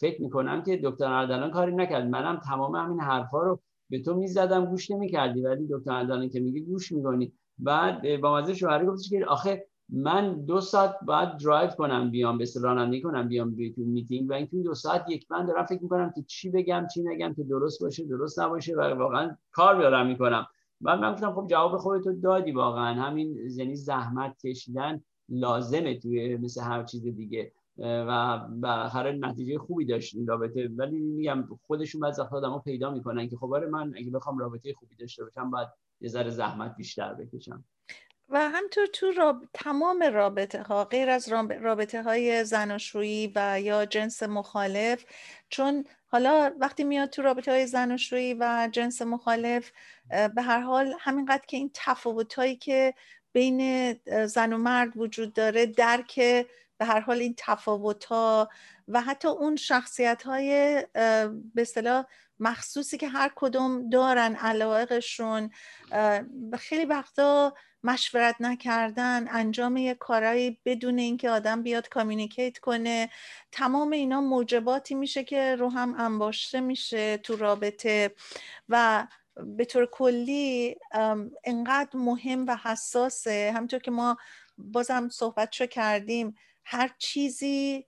S2: فکر می‌کنم که دکتر اردلان کاری نکرد. منم تمام همین حرفا رو به تو می‌زدم گوش نمی‌کردی ولی دکتر اردلان که میگه گوش می‌کنی. بعد با مزه شوهری گفتش که آخه من دو ساعت باید درایو کنم بیام به رانندگی کنم بیام به میتینگ و اینکه دو ساعت یک من دارم فکر می‌کنم که چی بگم چی نگم که درست باشه درست نباشه. و واقعا کار دارم می‌کنم. بعد من گفتم خب جواب خودتو دادی واقعا. همین یعنی زحمت کشیدن لازمه توی مثل هر چیز دیگه. و بالاخره نتیجه خوبی داشت این رابطه. ولی میگم خودشون بعضی وقتا آدمو پیدا می‌کنن که خب آره من اگه بخوام رابطه خوبی داشته باشم باید یه ذره زحمت بیشتر بکشم.
S1: و همطور تو راب... تمام رابطه ها غیر از رابطه های زناشویی و یا جنس مخالف چون حالا وقتی میاد تو رابطه های زناشویی و جنس مخالف به هر حال همینقدر که این تفاوت هایی که بین زن و مرد وجود داره درک به هر حال این تفاوت ها و حتی اون شخصیت های به اصطلاح مخصوصی که هر کدوم دارن علاقشون خیلی وقتا مشورت نکردن انجام یه کارایی بدون اینکه آدم بیاد کامیونیکیت کنه. تمام اینا موجباتی میشه که رو هم انباشته میشه تو رابطه. و به طور کلی انقدر مهم و حساسه. همطور که ما بازم صحبت شو کردیم هر چیزی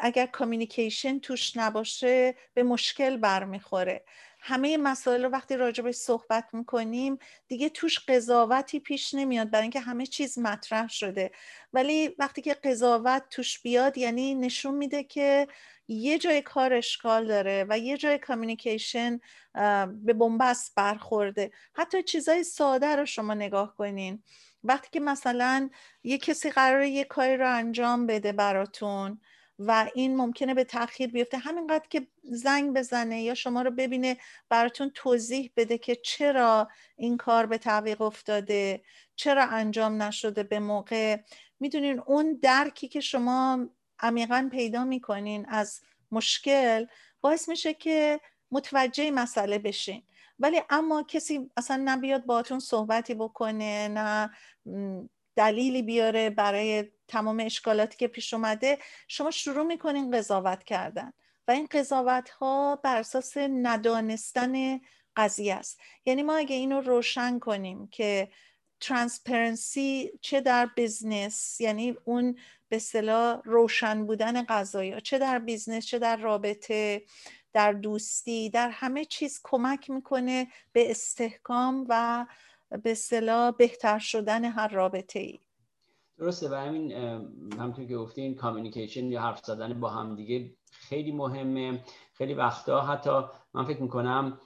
S1: اگر communication توش نباشه به مشکل برمیخوره. همه مسائل رو وقتی راجبش صحبت می‌کنیم دیگه توش قضاوتی پیش نمیاد برای اینکه همه چیز مطرح شده. ولی وقتی که قضاوت توش بیاد یعنی نشون میده که یه جای کار اشکال داره و یه جای communication به بنبست برخورده. حتی چیزای ساده رو شما نگاه کنین. وقتی که مثلا یه کسی قراره یه کاری رو انجام بده براتون و این ممکنه به تاخیر بیفته. همینقدر که زنگ بزنه یا شما رو ببینه براتون توضیح بده که چرا این کار به تعویق افتاده چرا انجام نشده به موقع. می‌دونین اون درکی که شما عمیقا پیدا می‌کنین از مشکل باعث میشه که متوجه مسئله بشین. ولی اما کسی اصلا نیاد باتون صحبتی بکنه نه دلیلی بیاره برای تمام اشکالاتی که پیش اومده شما شروع می‌کنین قضاوت کردن و این قضاوت ها بر اساس ندانستن قضیه است. یعنی ما اگه اینو روشن کنیم که transparency چه در business یعنی اون به اصطلاح روشن بودن قضایا چه در business چه در رابطه در دوستی در همه چیز کمک می‌کنه به استحکام و به اصطلاح بهتر شدن هر رابطه ای
S2: درسته و همین همونطور که گفتین کامیونیکیشن یا حرف زدن با هم دیگه خیلی مهمه. خیلی وقتا حتی من فکر می‌کنم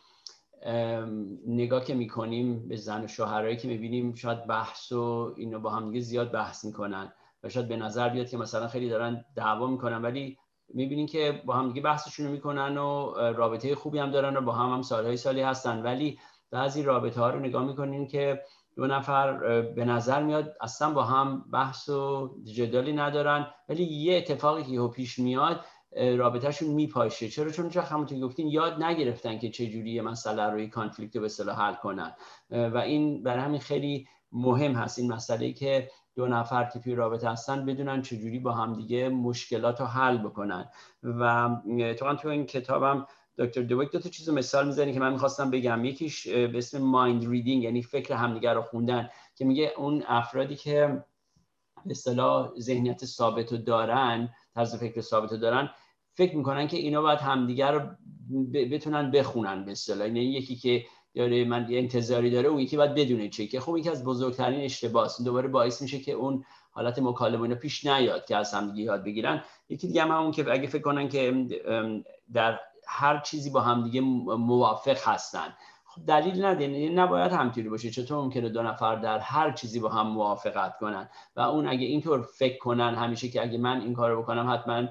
S2: نگاه که می‌کنیم به زن و شوهرایی که می‌بینیم شاید بحث و اینو با هم دیگه زیاد بحث می‌کنن و شاید به نظر بیاد که مثلا خیلی دارن دعوا می‌کنن ولی می‌بینین که با هم دیگه بحثشون می‌کنن و رابطه خوبی هم دارن و با هم هم سالهای سالی هستن. ولی بعضی رابطه ها رو نگاه می‌کنین که دو نفر به نظر میاد اصلا با هم بحث و جدالی ندارن ولی یه اتفاقی که پیش میاد رابطهشون میپاشه. چرا؟ چون چه همونطور گفتین یاد نگرفتن که چه جوری مسئله روی کانفلیکت رو به صلاح حل کنن. و این برای همین خیلی مهم هست. این مسئله که دو نفر که توی رابطه هستن بدونن چجوری با همدیگه مشکلات رو حل بکنن. و تو تو این کتابم دکتر دویک دو تا چیز مثال می‌زنی که من می‌خواستم بگم. یکیش به اسم مایند ریدینگ یعنی فکر همدیگه رو خوندن که میگه اون افرادی که به اصطلاح ذهنیت ثابت رو دارن طرز فکر ثابت رو دارن فکر می‌کنن که اینا باید همدیگه رو بتونن بخونن به اصطلاح. یعنی یکی که داره من انتظاری داره اون یکی باید بدونه چه که. خب یکی از بزرگترین اشتباهات دوباره باعث میشه که اون حالت مکالمه اینا پیش نیاد که از همدیگه یاد بگیرن. یکی دیگه هم همون که اگه فکر کنن که در هر چیزی با همدیگه موافق هستن. خب دلیل نده یعنی نباید همطوری باشه. چطور ممکنه دو نفر در هر چیزی با هم موافقت کنن؟ و اون اگه اینطور فکر کنن همیشه که اگه من این کارو بکنم حتما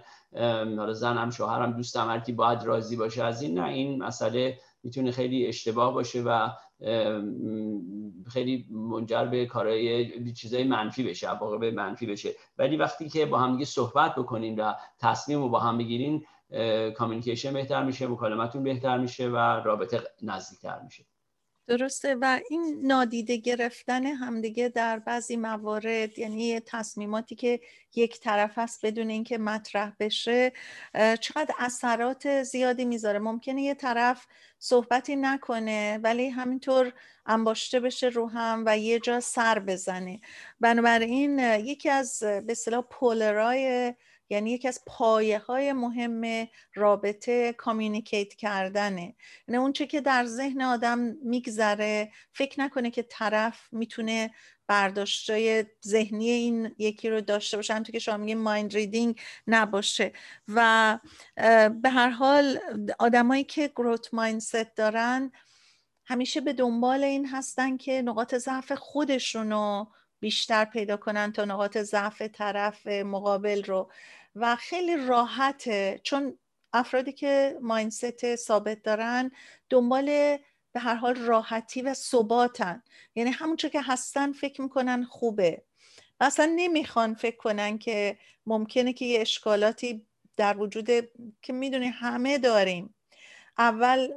S2: حالا زنم شوهرم دوستم هر کی باید راضی باشه از این نه. این مسئله می‌تونه خیلی اشتباه باشه و خیلی منجر به کارهای چیزای منفی بشه به منفی بشه. ولی وقتی که با هم دیگه صحبت بکنین و تصمیم رو با هم بگیرین کامیونیکیشن بهتر میشه مکالمتون بهتر میشه و رابطه نزدیکتر میشه.
S1: درسته. و این نادیده گرفتن همدیگه در بعضی موارد یعنی تصمیماتی که یک طرف است بدون اینکه مطرح بشه چقدر اثرات زیادی می‌ذاره. ممکنه یه طرف صحبتی نکنه ولی همینطور انباشته بشه رو هم و یه جا سر بزنه. بنابراین یکی از به اصطلاح pillar های یعنی یکی از پایه های مهم رابطه communicate کردنه. یعنی اون چه که در ذهن آدم میگذره فکر نکنه که طرف می‌تونه برداشتای ذهنی این یکی رو داشته باشه. همونطور که شما میگه mind reading نباشه. و به هر حال آدمایی که گروت مایندست دارن همیشه به دنبال این هستن که نقاط ضعف خودشونو بیشتر پیدا کنن تا نقاط ضعف طرف مقابل رو. و خیلی راحته. چون افرادی که ماینست ثابت دارن دنبال به هر حال راحتی و ثباتن. یعنی همونچه که هستن فکر می‌کنن خوبه. اصلا نمی‌خوان فکر کنن که ممکنه که یه اشکالاتی در وجود که می‌دونی همه داریم. اول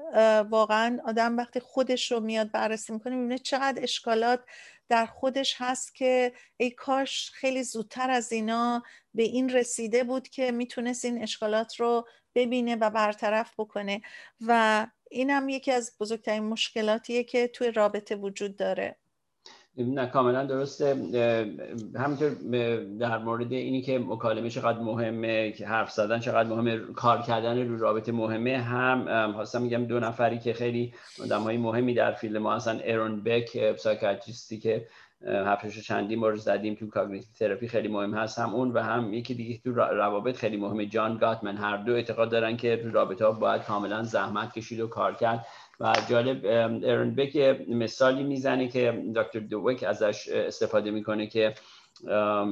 S1: واقعا آدم وقتی خودش رو میاد بررسی می‌کنه می‌بینه چقدر اشکالات در خودش هست که ای کاش خیلی زودتر از اینا به این رسیده بود که می‌تونست این اشکالات رو ببینه و برطرف بکنه. و این هم یکی از بزرگترین مشکلاتیه که توی رابطه وجود داره.
S2: نه کاملا درسته. همینطور در مورد اینی که مکالمه چقدر مهمه که حرف زدن چقدر مهمه کار کردن رو رابطه مهمه هم خواستم میگم دو نفری که خیلی آدم های مهمی در field ما هستن ایرون بک psychiatrist ی که حرفش چندین بار زدیم تو cognitive therapy خیلی مهم هست. هم اون و هم یکی دیگه تو روابط خیلی مهمه جان گاتمن هر دو اعتقاد دارن که رابطه ها باید کاملا زحمت کشید و کار کرد. و جالب ارن بک مثالی می‌زنه که دکتر دویک ازش استفاده می‌کنه که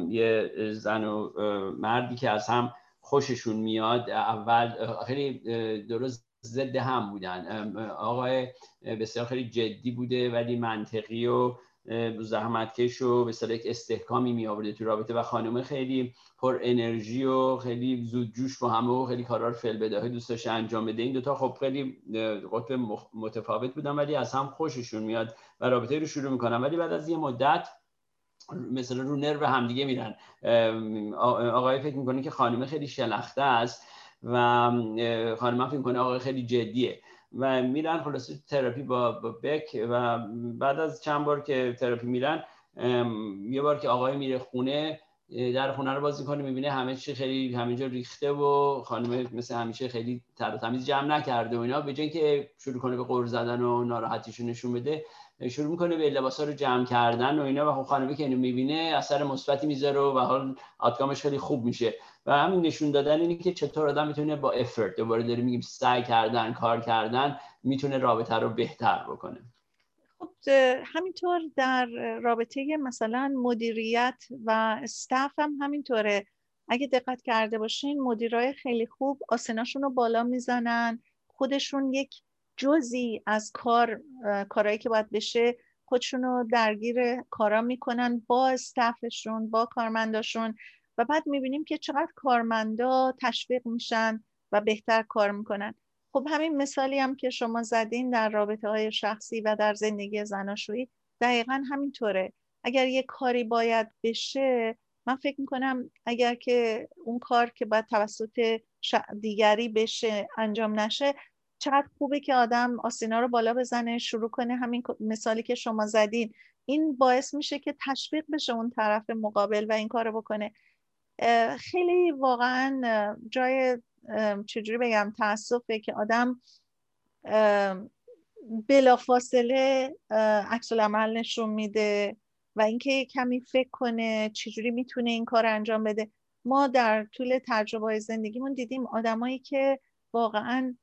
S2: یه زن و مردی که از هم خوششون میاد اول خیلی درست ضد هم بودن. آقای بسیار خیلی جدی بوده ولی منطقی و زحمتکش و به یک استحکامی می آورده تو رابطه و خانم خیلی پر انرژی و خیلی زود جوش با همه و خیلی کارا رو فعل بداهه دوست انجام بده. این دوتا خب خیلی قطب متفاوت بودن ولی از هم خوششون میاد و رابطه رو شروع می‌کنن. ولی بعد از یه مدت مثلا رو نرو همدیگه میرن. آقای فکر می‌کنه که خانم خیلی شلخته است و خانم فکر می‌کنه آقای خیلی جدیه. و میرن خلاصه تراپی با, با بک و بعد از چند بار که تراپی میرن یه بار که آقای میره خونه در خونه رو باز می‌کنه می‌بینه همه چی خیلی همینجا ریخته و خانم مثل همیشه خیلی تر تمیز جمع نکرده و اینا به که شروع کنه به قور زدن و ناراحتیشو نشون بده شروع می‌کنه به لباسا رو جمع کردن و اینا و خب خانمه که اینو می‌بینه اثر مثبتی می‌ذاره و حال آتگامش خیلی خوب میشه. و همین نشون دادن اینه که چطور آدم می‌تونه با افرت دوباره داریم میگیم سعی کردن کار کردن می‌تونه رابطه رو بهتر بکنه.
S1: خب همینطور در رابطه مثلا مدیریت و استاف هم همینطوره. اگه دقت کرده باشین مدیرای خیلی خوب آسناشون رو بالا می‌زنن خودشون یک جزی از کار کارهایی که باید بشه خودشون رو درگیر کارا می‌کنن با استفشون با کارمنداشون و بعد می‌بینیم که چقدر کارمندا تشویق میشن و بهتر کار می‌کنن. خب همین مثالی هم که شما زدین در رابطه های شخصی و در زندگی زناشویی دقیقا همینطوره. اگر یه کاری باید بشه من فکر می‌کنم اگر که اون کار که باید توسط دیگری بشه انجام نشه چقدر خوبه که آدم آسینا رو بالا بزنه شروع کنه همین مثالی که شما زدین. این باعث میشه که تشویق بشه اون طرف مقابل و این کار بکنه. خیلی واقعا جای چجوری بگم تاسفه که آدم بلافاصله عکس العمل نشون میده و اینکه کمی فکر کنه چجوری می‌تونه این کار انجام بده. ما در طول تجربه زندگیمون دیدیم آدمایی که واقعا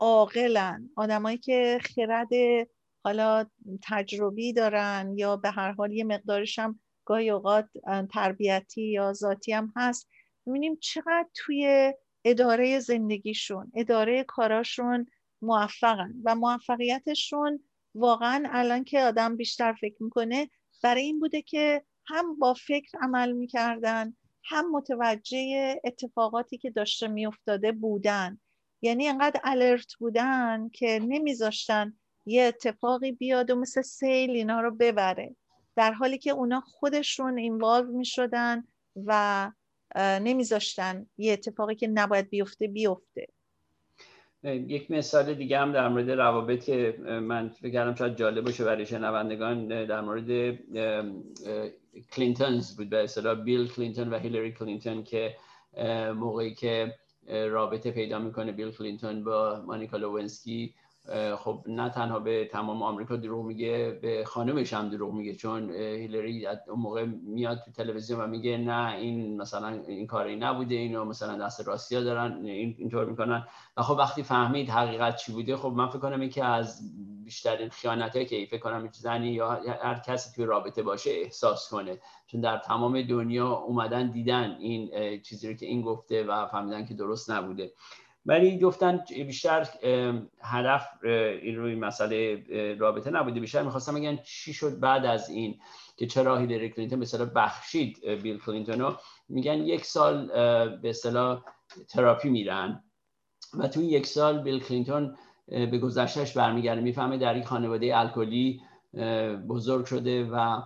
S1: عاقلن. آدمایی که خرد حالا تجربی دارن یا به هر حال یه مقدارش هم گاهی اوقات تربیتی یا ذاتی هم هست. می‌بینیم چقدر توی اداره زندگیشون اداره کاراشون موفقن و موفقیتشون واقعا الان که آدم بیشتر فکر می‌کنه برای این بوده که هم با فکر عمل می‌کردن هم متوجه اتفاقاتی که داشته میافتاده بودن. یعنی انقدر الرت بودن که نمیذاشتن یه اتفاقی بیاد و مثل سیل اینا رو ببره. در حالی که اونا خودشون اینوالو می شدن و نمیذاشتن یه اتفاقی که نباید بیفته بیفته.
S2: یک مثال دیگه هم در مورد روابط من فکر کردم شاید جالب باشه برای شنوندگان در مورد Clintons بود به اصطلاح بیل کلینتون و هیلاری کلینتون که موقعی که رابطه پیدا می‌کنه بیل کلینتون با مانیکا لوونسکی خب نه تنها به تمام آمریکا دروغ میگه به خانمش هم دروغ میگه چون هیلری اون موقع میاد تو تلویزیون و میگه نه این مثلا این کاری نبوده اینو مثلا دست راستی دارن این اینطور می‌کنن. و خب وقتی فهمید حقیقت چی بوده خب من فکر کنم که از بیشترین خیانت که فکر کنم زنی یا هر کسی توی رابطه باشه احساس کنه. چون در تمام دنیا اومدن دیدن این چیزی رو که این گفته و فهمیدن که درست نبوده. ولی گفتن بیشتر هدف این روی مسئله رابطه نبوده. بیشتر می‌خواستم بگن چی شد بعد از این که چرا هیلری کلینتون به بخشید بیل کلینتون رو میگن یک سال به اصطلاح تراپی میرن و تو یک سال بیل کلینتون به گذشتهش برمیگرده. می‌فهمه در یک خانواده الکلی بزرگ شده و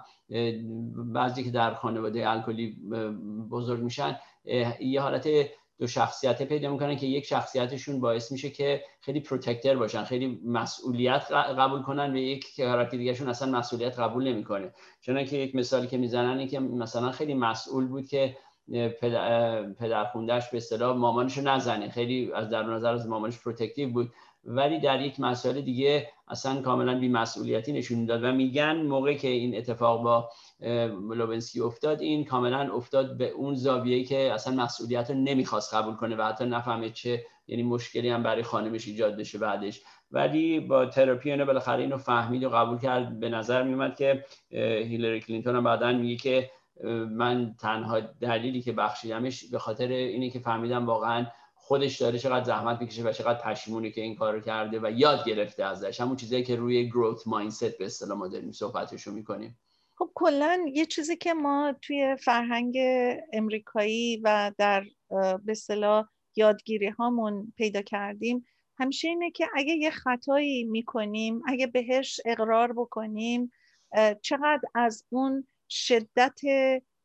S2: بعضی که در خانواده الکلی بزرگ میشن یه حالت دو شخصیت پیدا می‌کنن که یک شخصیتشون باعث میشه که خیلی protector باشن خیلی مسئولیت قبول کنن و یک character دیگهشون اصلا مسئولیت قبول نمی‌کنه. چون که یک مثالی که می‌زنن این که مثلا خیلی مسئول بود که پدر خوندهش به اصطلاح مامانشو نزنه. خیلی از در نظر از مامانش protective بود. ولی در یک مسئله دیگه اصلا کاملا بی مسئولیتی نشون داد و میگن موقع که این اتفاق با لوونسکی افتاد این کاملا افتاد به اون زاویه که اصلا مسئولیت رو نمی‌خواست قبول کنه و حتی نفهمه چه یعنی مشکلی هم برای خانمش ایجاد بشه بعدش. ولی با تراپی اینو بالاخره اینو فهمید و قبول کرد. به نظر میومد که هیلری کلینتون هم بعدا میگه که من تنها دلیلی که بخشیدمش به خاطر اینه که فهمیدم واقعا خودش داره چقدر زحمت می‌کشه و چقدر پشیمونه که این کارو کرده و یاد گرفته ازش. همون چیزایی که روی گروت مایندست به اصطلاح ما داریم صحبتشو می‌کنیم.
S1: خب کلا یه چیزی که ما توی فرهنگ امریکایی و در به اصطلاح یادگیری هامون پیدا کردیم همیشه اینه که اگه یه خطایی می‌کنیم اگه بهش اقرار بکنیم چقدر از اون شدت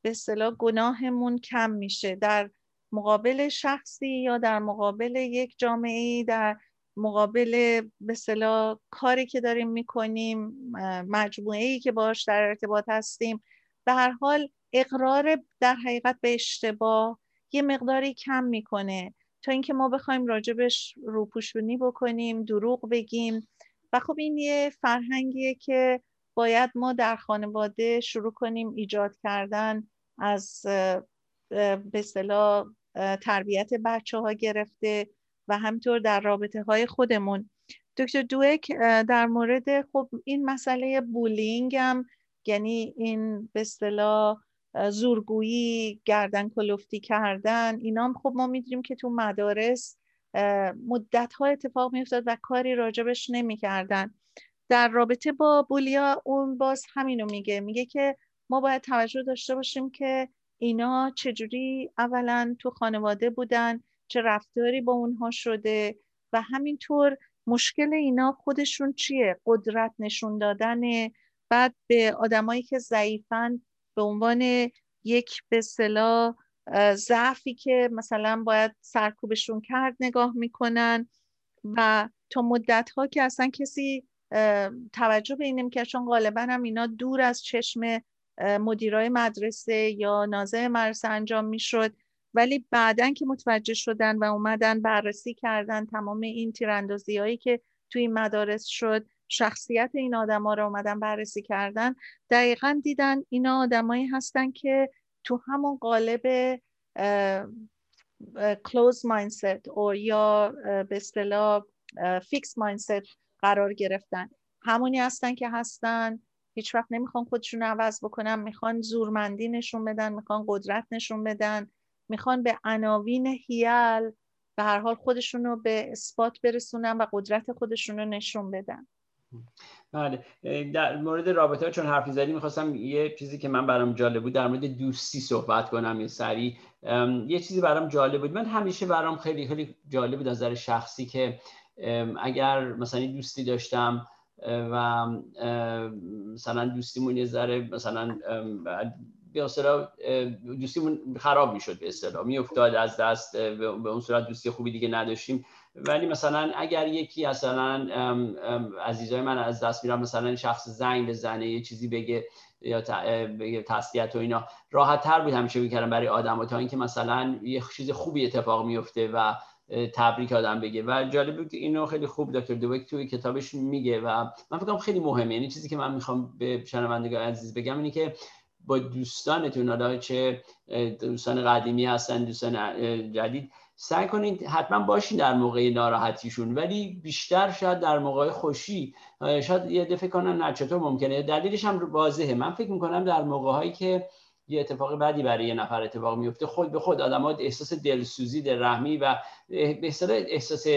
S1: به اصطلاح گناهمون کم میشه. در مقابل شخصی یا در مقابل یک جامعه در مقابل به کاری که داریم می‌کنیم مجموعه ای که باش در ارتباط هستیم. به هر حال اقرار در حقیقت به اشتباه یه مقداری کم می‌کنه. تا اینکه ما بخوایم راجبش روپوشونی بکنیم دروغ بگیم. و خب این یه فرهنگیه که باید ما در خانواده شروع کنیم ایجاد کردن از به اصطلاح تربیت بچه ها گرفته و همطور در رابطه های خودمون. دکتر دوک در مورد خب این مسئله بولینگ هم یعنی این به اصطلاح زورگویی گردن کلفتی کردن اینا هم خب ما می‌دونیم که تو مدارس مدت ها اتفاق میافتاد و کاری راجبش نمی‌کردن. در رابطه با بولیا اون باز همینو میگه. میگه که ما باید توجه داشته باشیم که اینا چجوری اولا تو خانواده بودن؟ چه رفتاری با اونها شده؟ و همینطور مشکل اینا خودشون چیه؟ قدرت نشون دادن بعد به آدمایی که ضعیفن به عنوان یک به صلاح ضعفی که مثلا باید سرکوبشون کرد نگاه می‌کنن. و تا مدت ها که اصلا کسی توجه به این که چون غالبا هم اینا دور از چشم مدیرای مدرسه یا نازه مدرسه انجام می‌شد. ولی بعدا که متوجه شدن و اومدن بررسی کردن تمام این تیراندازی هایی که توی این مدارس شد شخصیت این آدما رو اومدن بررسی کردن دقیقا دیدن اینا آدمایی هستن که تو همون قالب کلوز مایندست او یا به اصطلاح فیکس مایندست قرار گرفتن. همونی هستن که هستن. هیچ وقت نمی‌خوان خودشون عوض بکنن می‌خوان زورمندی نشون بدن می‌خوان قدرت نشون بدن می‌خوان به عناوین هیل به هر حال خودشون رو به اثبات برسونن و قدرت خودشون رو نشون بدن.
S2: بله در مورد رابطه ها چون حرفی زدی می‌خواستم یه چیزی که من برام جالب بود در مورد دوستی صحبت کنم یه سری. یه چیزی برام جالب بود. من همیشه برام خیلی خیلی جالب بود از نظر شخصی که اگر مثلا دوستی داشتم و مثلا دوستیمون یه ذره مثلا به اصطلاح دوستیمون خراب می‌شد به اصطلاح. میافتاد از دست به اون صورت دوستی خوبی دیگه نداشتیم. ولی مثلا اگر یکی مثلا عزیزای من از دست میرم مثلا شخص زنگ بزنه یه چیزی بگه یا تسلیت و اینا راحت تر بود همیشه می‌کردم برای آدم تا اینکه مثلا یه چیز خوبی اتفاق میفته و تبریک آدم بگه. و جالب بود که اینو خیلی خوب دکتر دوبک توی کتابش میگه و من فکرم خیلی مهمه. یعنی چیزی که من می‌خوام به شنوندگان عزیز بگم اینه که با دوستانتون حالا چه دوستان قدیمی هستن دوستان جدید سعی کنید حتما باشین در موقع ناراحتیشون. ولی بیشتر شاید در موقع خوشی شاید یه دفعه کنن نه چطور ممکنه؟ دلیلش هم واضحه. من فکر می‌کنم در موقع هایی که یه اتفاق بدی برای یه نفر اتفاق میفته. خود به خود آدم ها احساس دلسوزی دلرحمی و به احساس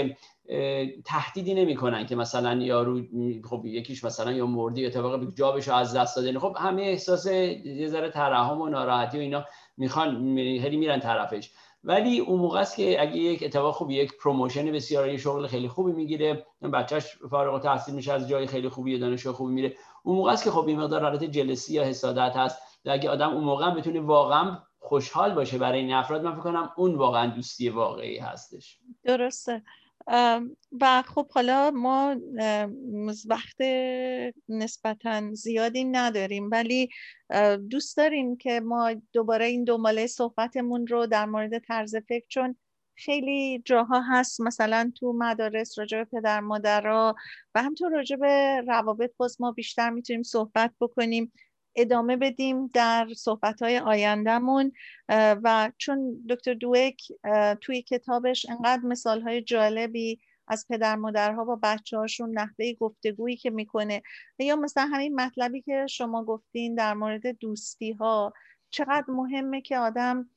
S2: تهدیدی نمی‌کنن که مثلا یارو خب یکیش مثلا یه مردی اتفاق job ش از دست داده. خب همه احساس یه ذره ترحم و ناراحتی و اینا می‌خوان همه میرن طرفش. ولی اون موقع است که اگه یک اتفاق خوبی یک promotion بسیار یه شغل خیلی خوبی می‌گیره بچهش فارغ التحصیل میشه از جای خیلی خوبی دانشگاه خوبی میره. اون موقع است که خب این مقدار حالت jealousy یا حسادت هست. اگه آدم اون موقع بتونه واقعا خوشحال باشه برای این افراد من فکر کنم اون واقعا دوستی واقعی هستش.
S1: درسته. و خب حالا ما وقت نسبتا زیادی نداریم ولی دوست داریم که ما دوباره این دنباله صحبتمون رو در مورد طرز فکر چون خیلی جاها هست مثلا تو مدارس راجع به پدر مادرها و همطور راجع به روابط باز ما بیشتر می‌تونیم صحبت بکنیم. ادامه بدیم در صحبت آیندهمون و چون دکتر دوک توی کتابش انقدر مثال های جالبی از پدر مادرها با بچه هاشون نحوه گفتگویی که می‌کنه یا مثلا همین مطلبی که شما گفتین در مورد دوستی ها چقدر مهمه که آدم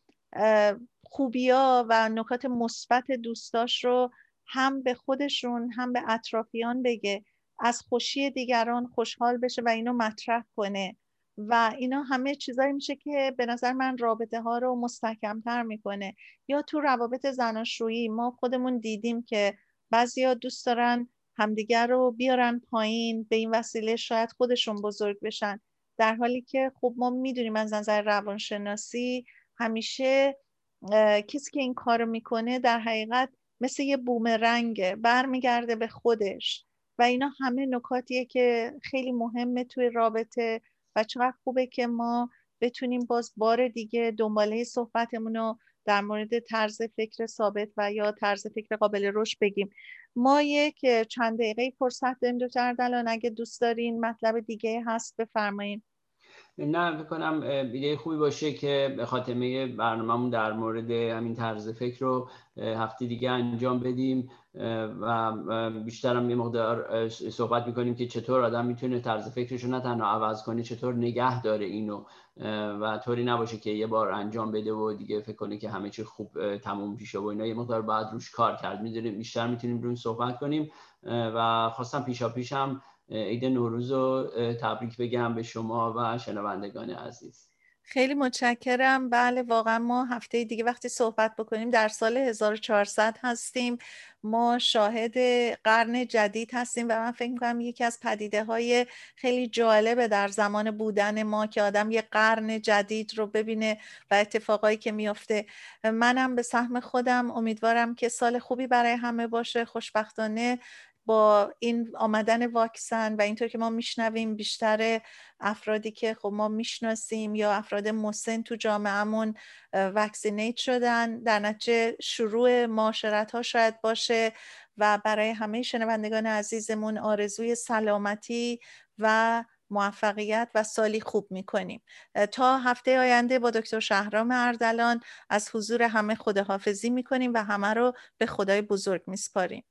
S1: خوبیا و نکات مثبت دوستاش رو هم به خودشون هم به اطرافیان بگه از خوشی دیگران خوشحال بشه و اینو مطرح کنه. و اینا همه چیزایی میشه که به نظر من رابطه ها رو مستحکمتر می‌کنه. یا تو روابط زناشویی ما خودمون دیدیم که بعضیا دوست دارن همدیگر رو بیارن پایین به این وسیله شاید خودشون بزرگ بشن. در حالی که خب ما می‌دونیم از نظر روانشناسی همیشه کسی که این کار می‌کنه در حقیقت مثل یه بومرنگه برمیگرده به خودش. و اینا همه نکاتیه که خیلی مهمه توی رابطه. و چقدر خوبه که ما بتونیم باز بار دیگه دنباله صحبتمون رو در مورد طرز فکر ثابت و یا طرز فکر قابل رشد بگیم. ما یک چند دقیقه فرصت داریم دکتر دلان اگه دوست دارین مطلب دیگه هست بفرمایید
S2: نه بکنم ایده خوبی باشه که خاتمه برنامهمون در مورد همین طرز فکر رو هفته دیگه انجام بدیم. و بیشتر هم یه مقدار صحبت می‌کنیم که چطور آدم می‌تونه طرز فکرش رو نه تنها عوض کنه چطور نگه داره اینو و طوری نباشه که یه بار انجام بده و دیگه فکر کنه که همه چی خوب تموم پیشه و اینا. یه مقدار بعد روش کار کرد. می‌دونیم بیشتر می‌تونیم روش صحبت کنیم. و خواستم پیشا پیشم عید نوروز رو تبریک بگم به شما و شنوندگان عزیز.
S1: خیلی متشکرم. بله واقعا ما هفته دیگه وقتی صحبت بکنیم در سال 1400 هستیم. ما شاهد قرن جدید هستیم و من فکر می‌کنم یکی از پدیده های خیلی جالبه در زمان بودن ما که آدم یه قرن جدید رو ببینه و اتفاقایی که میافته. منم به سهم خودم امیدوارم که سال خوبی برای همه باشه. خوشبختانه با این آمدن واکسن و اینطور که ما میشنویم بیشتر افرادی که خب ما می‌شناسیم یا افراد مسن تو جامعهمون وکسینیت شدن. در نتیجه شروع معاشرت ها شاید باشه و برای همه شنوندگان عزیزمون آرزوی سلامتی و موفقیت و سالی خوب می‌کنیم. تا هفته آینده با دکتر شهرام اردلان از حضور همه خداحافظی می‌کنیم و همه رو به خدای بزرگ میسپاریم.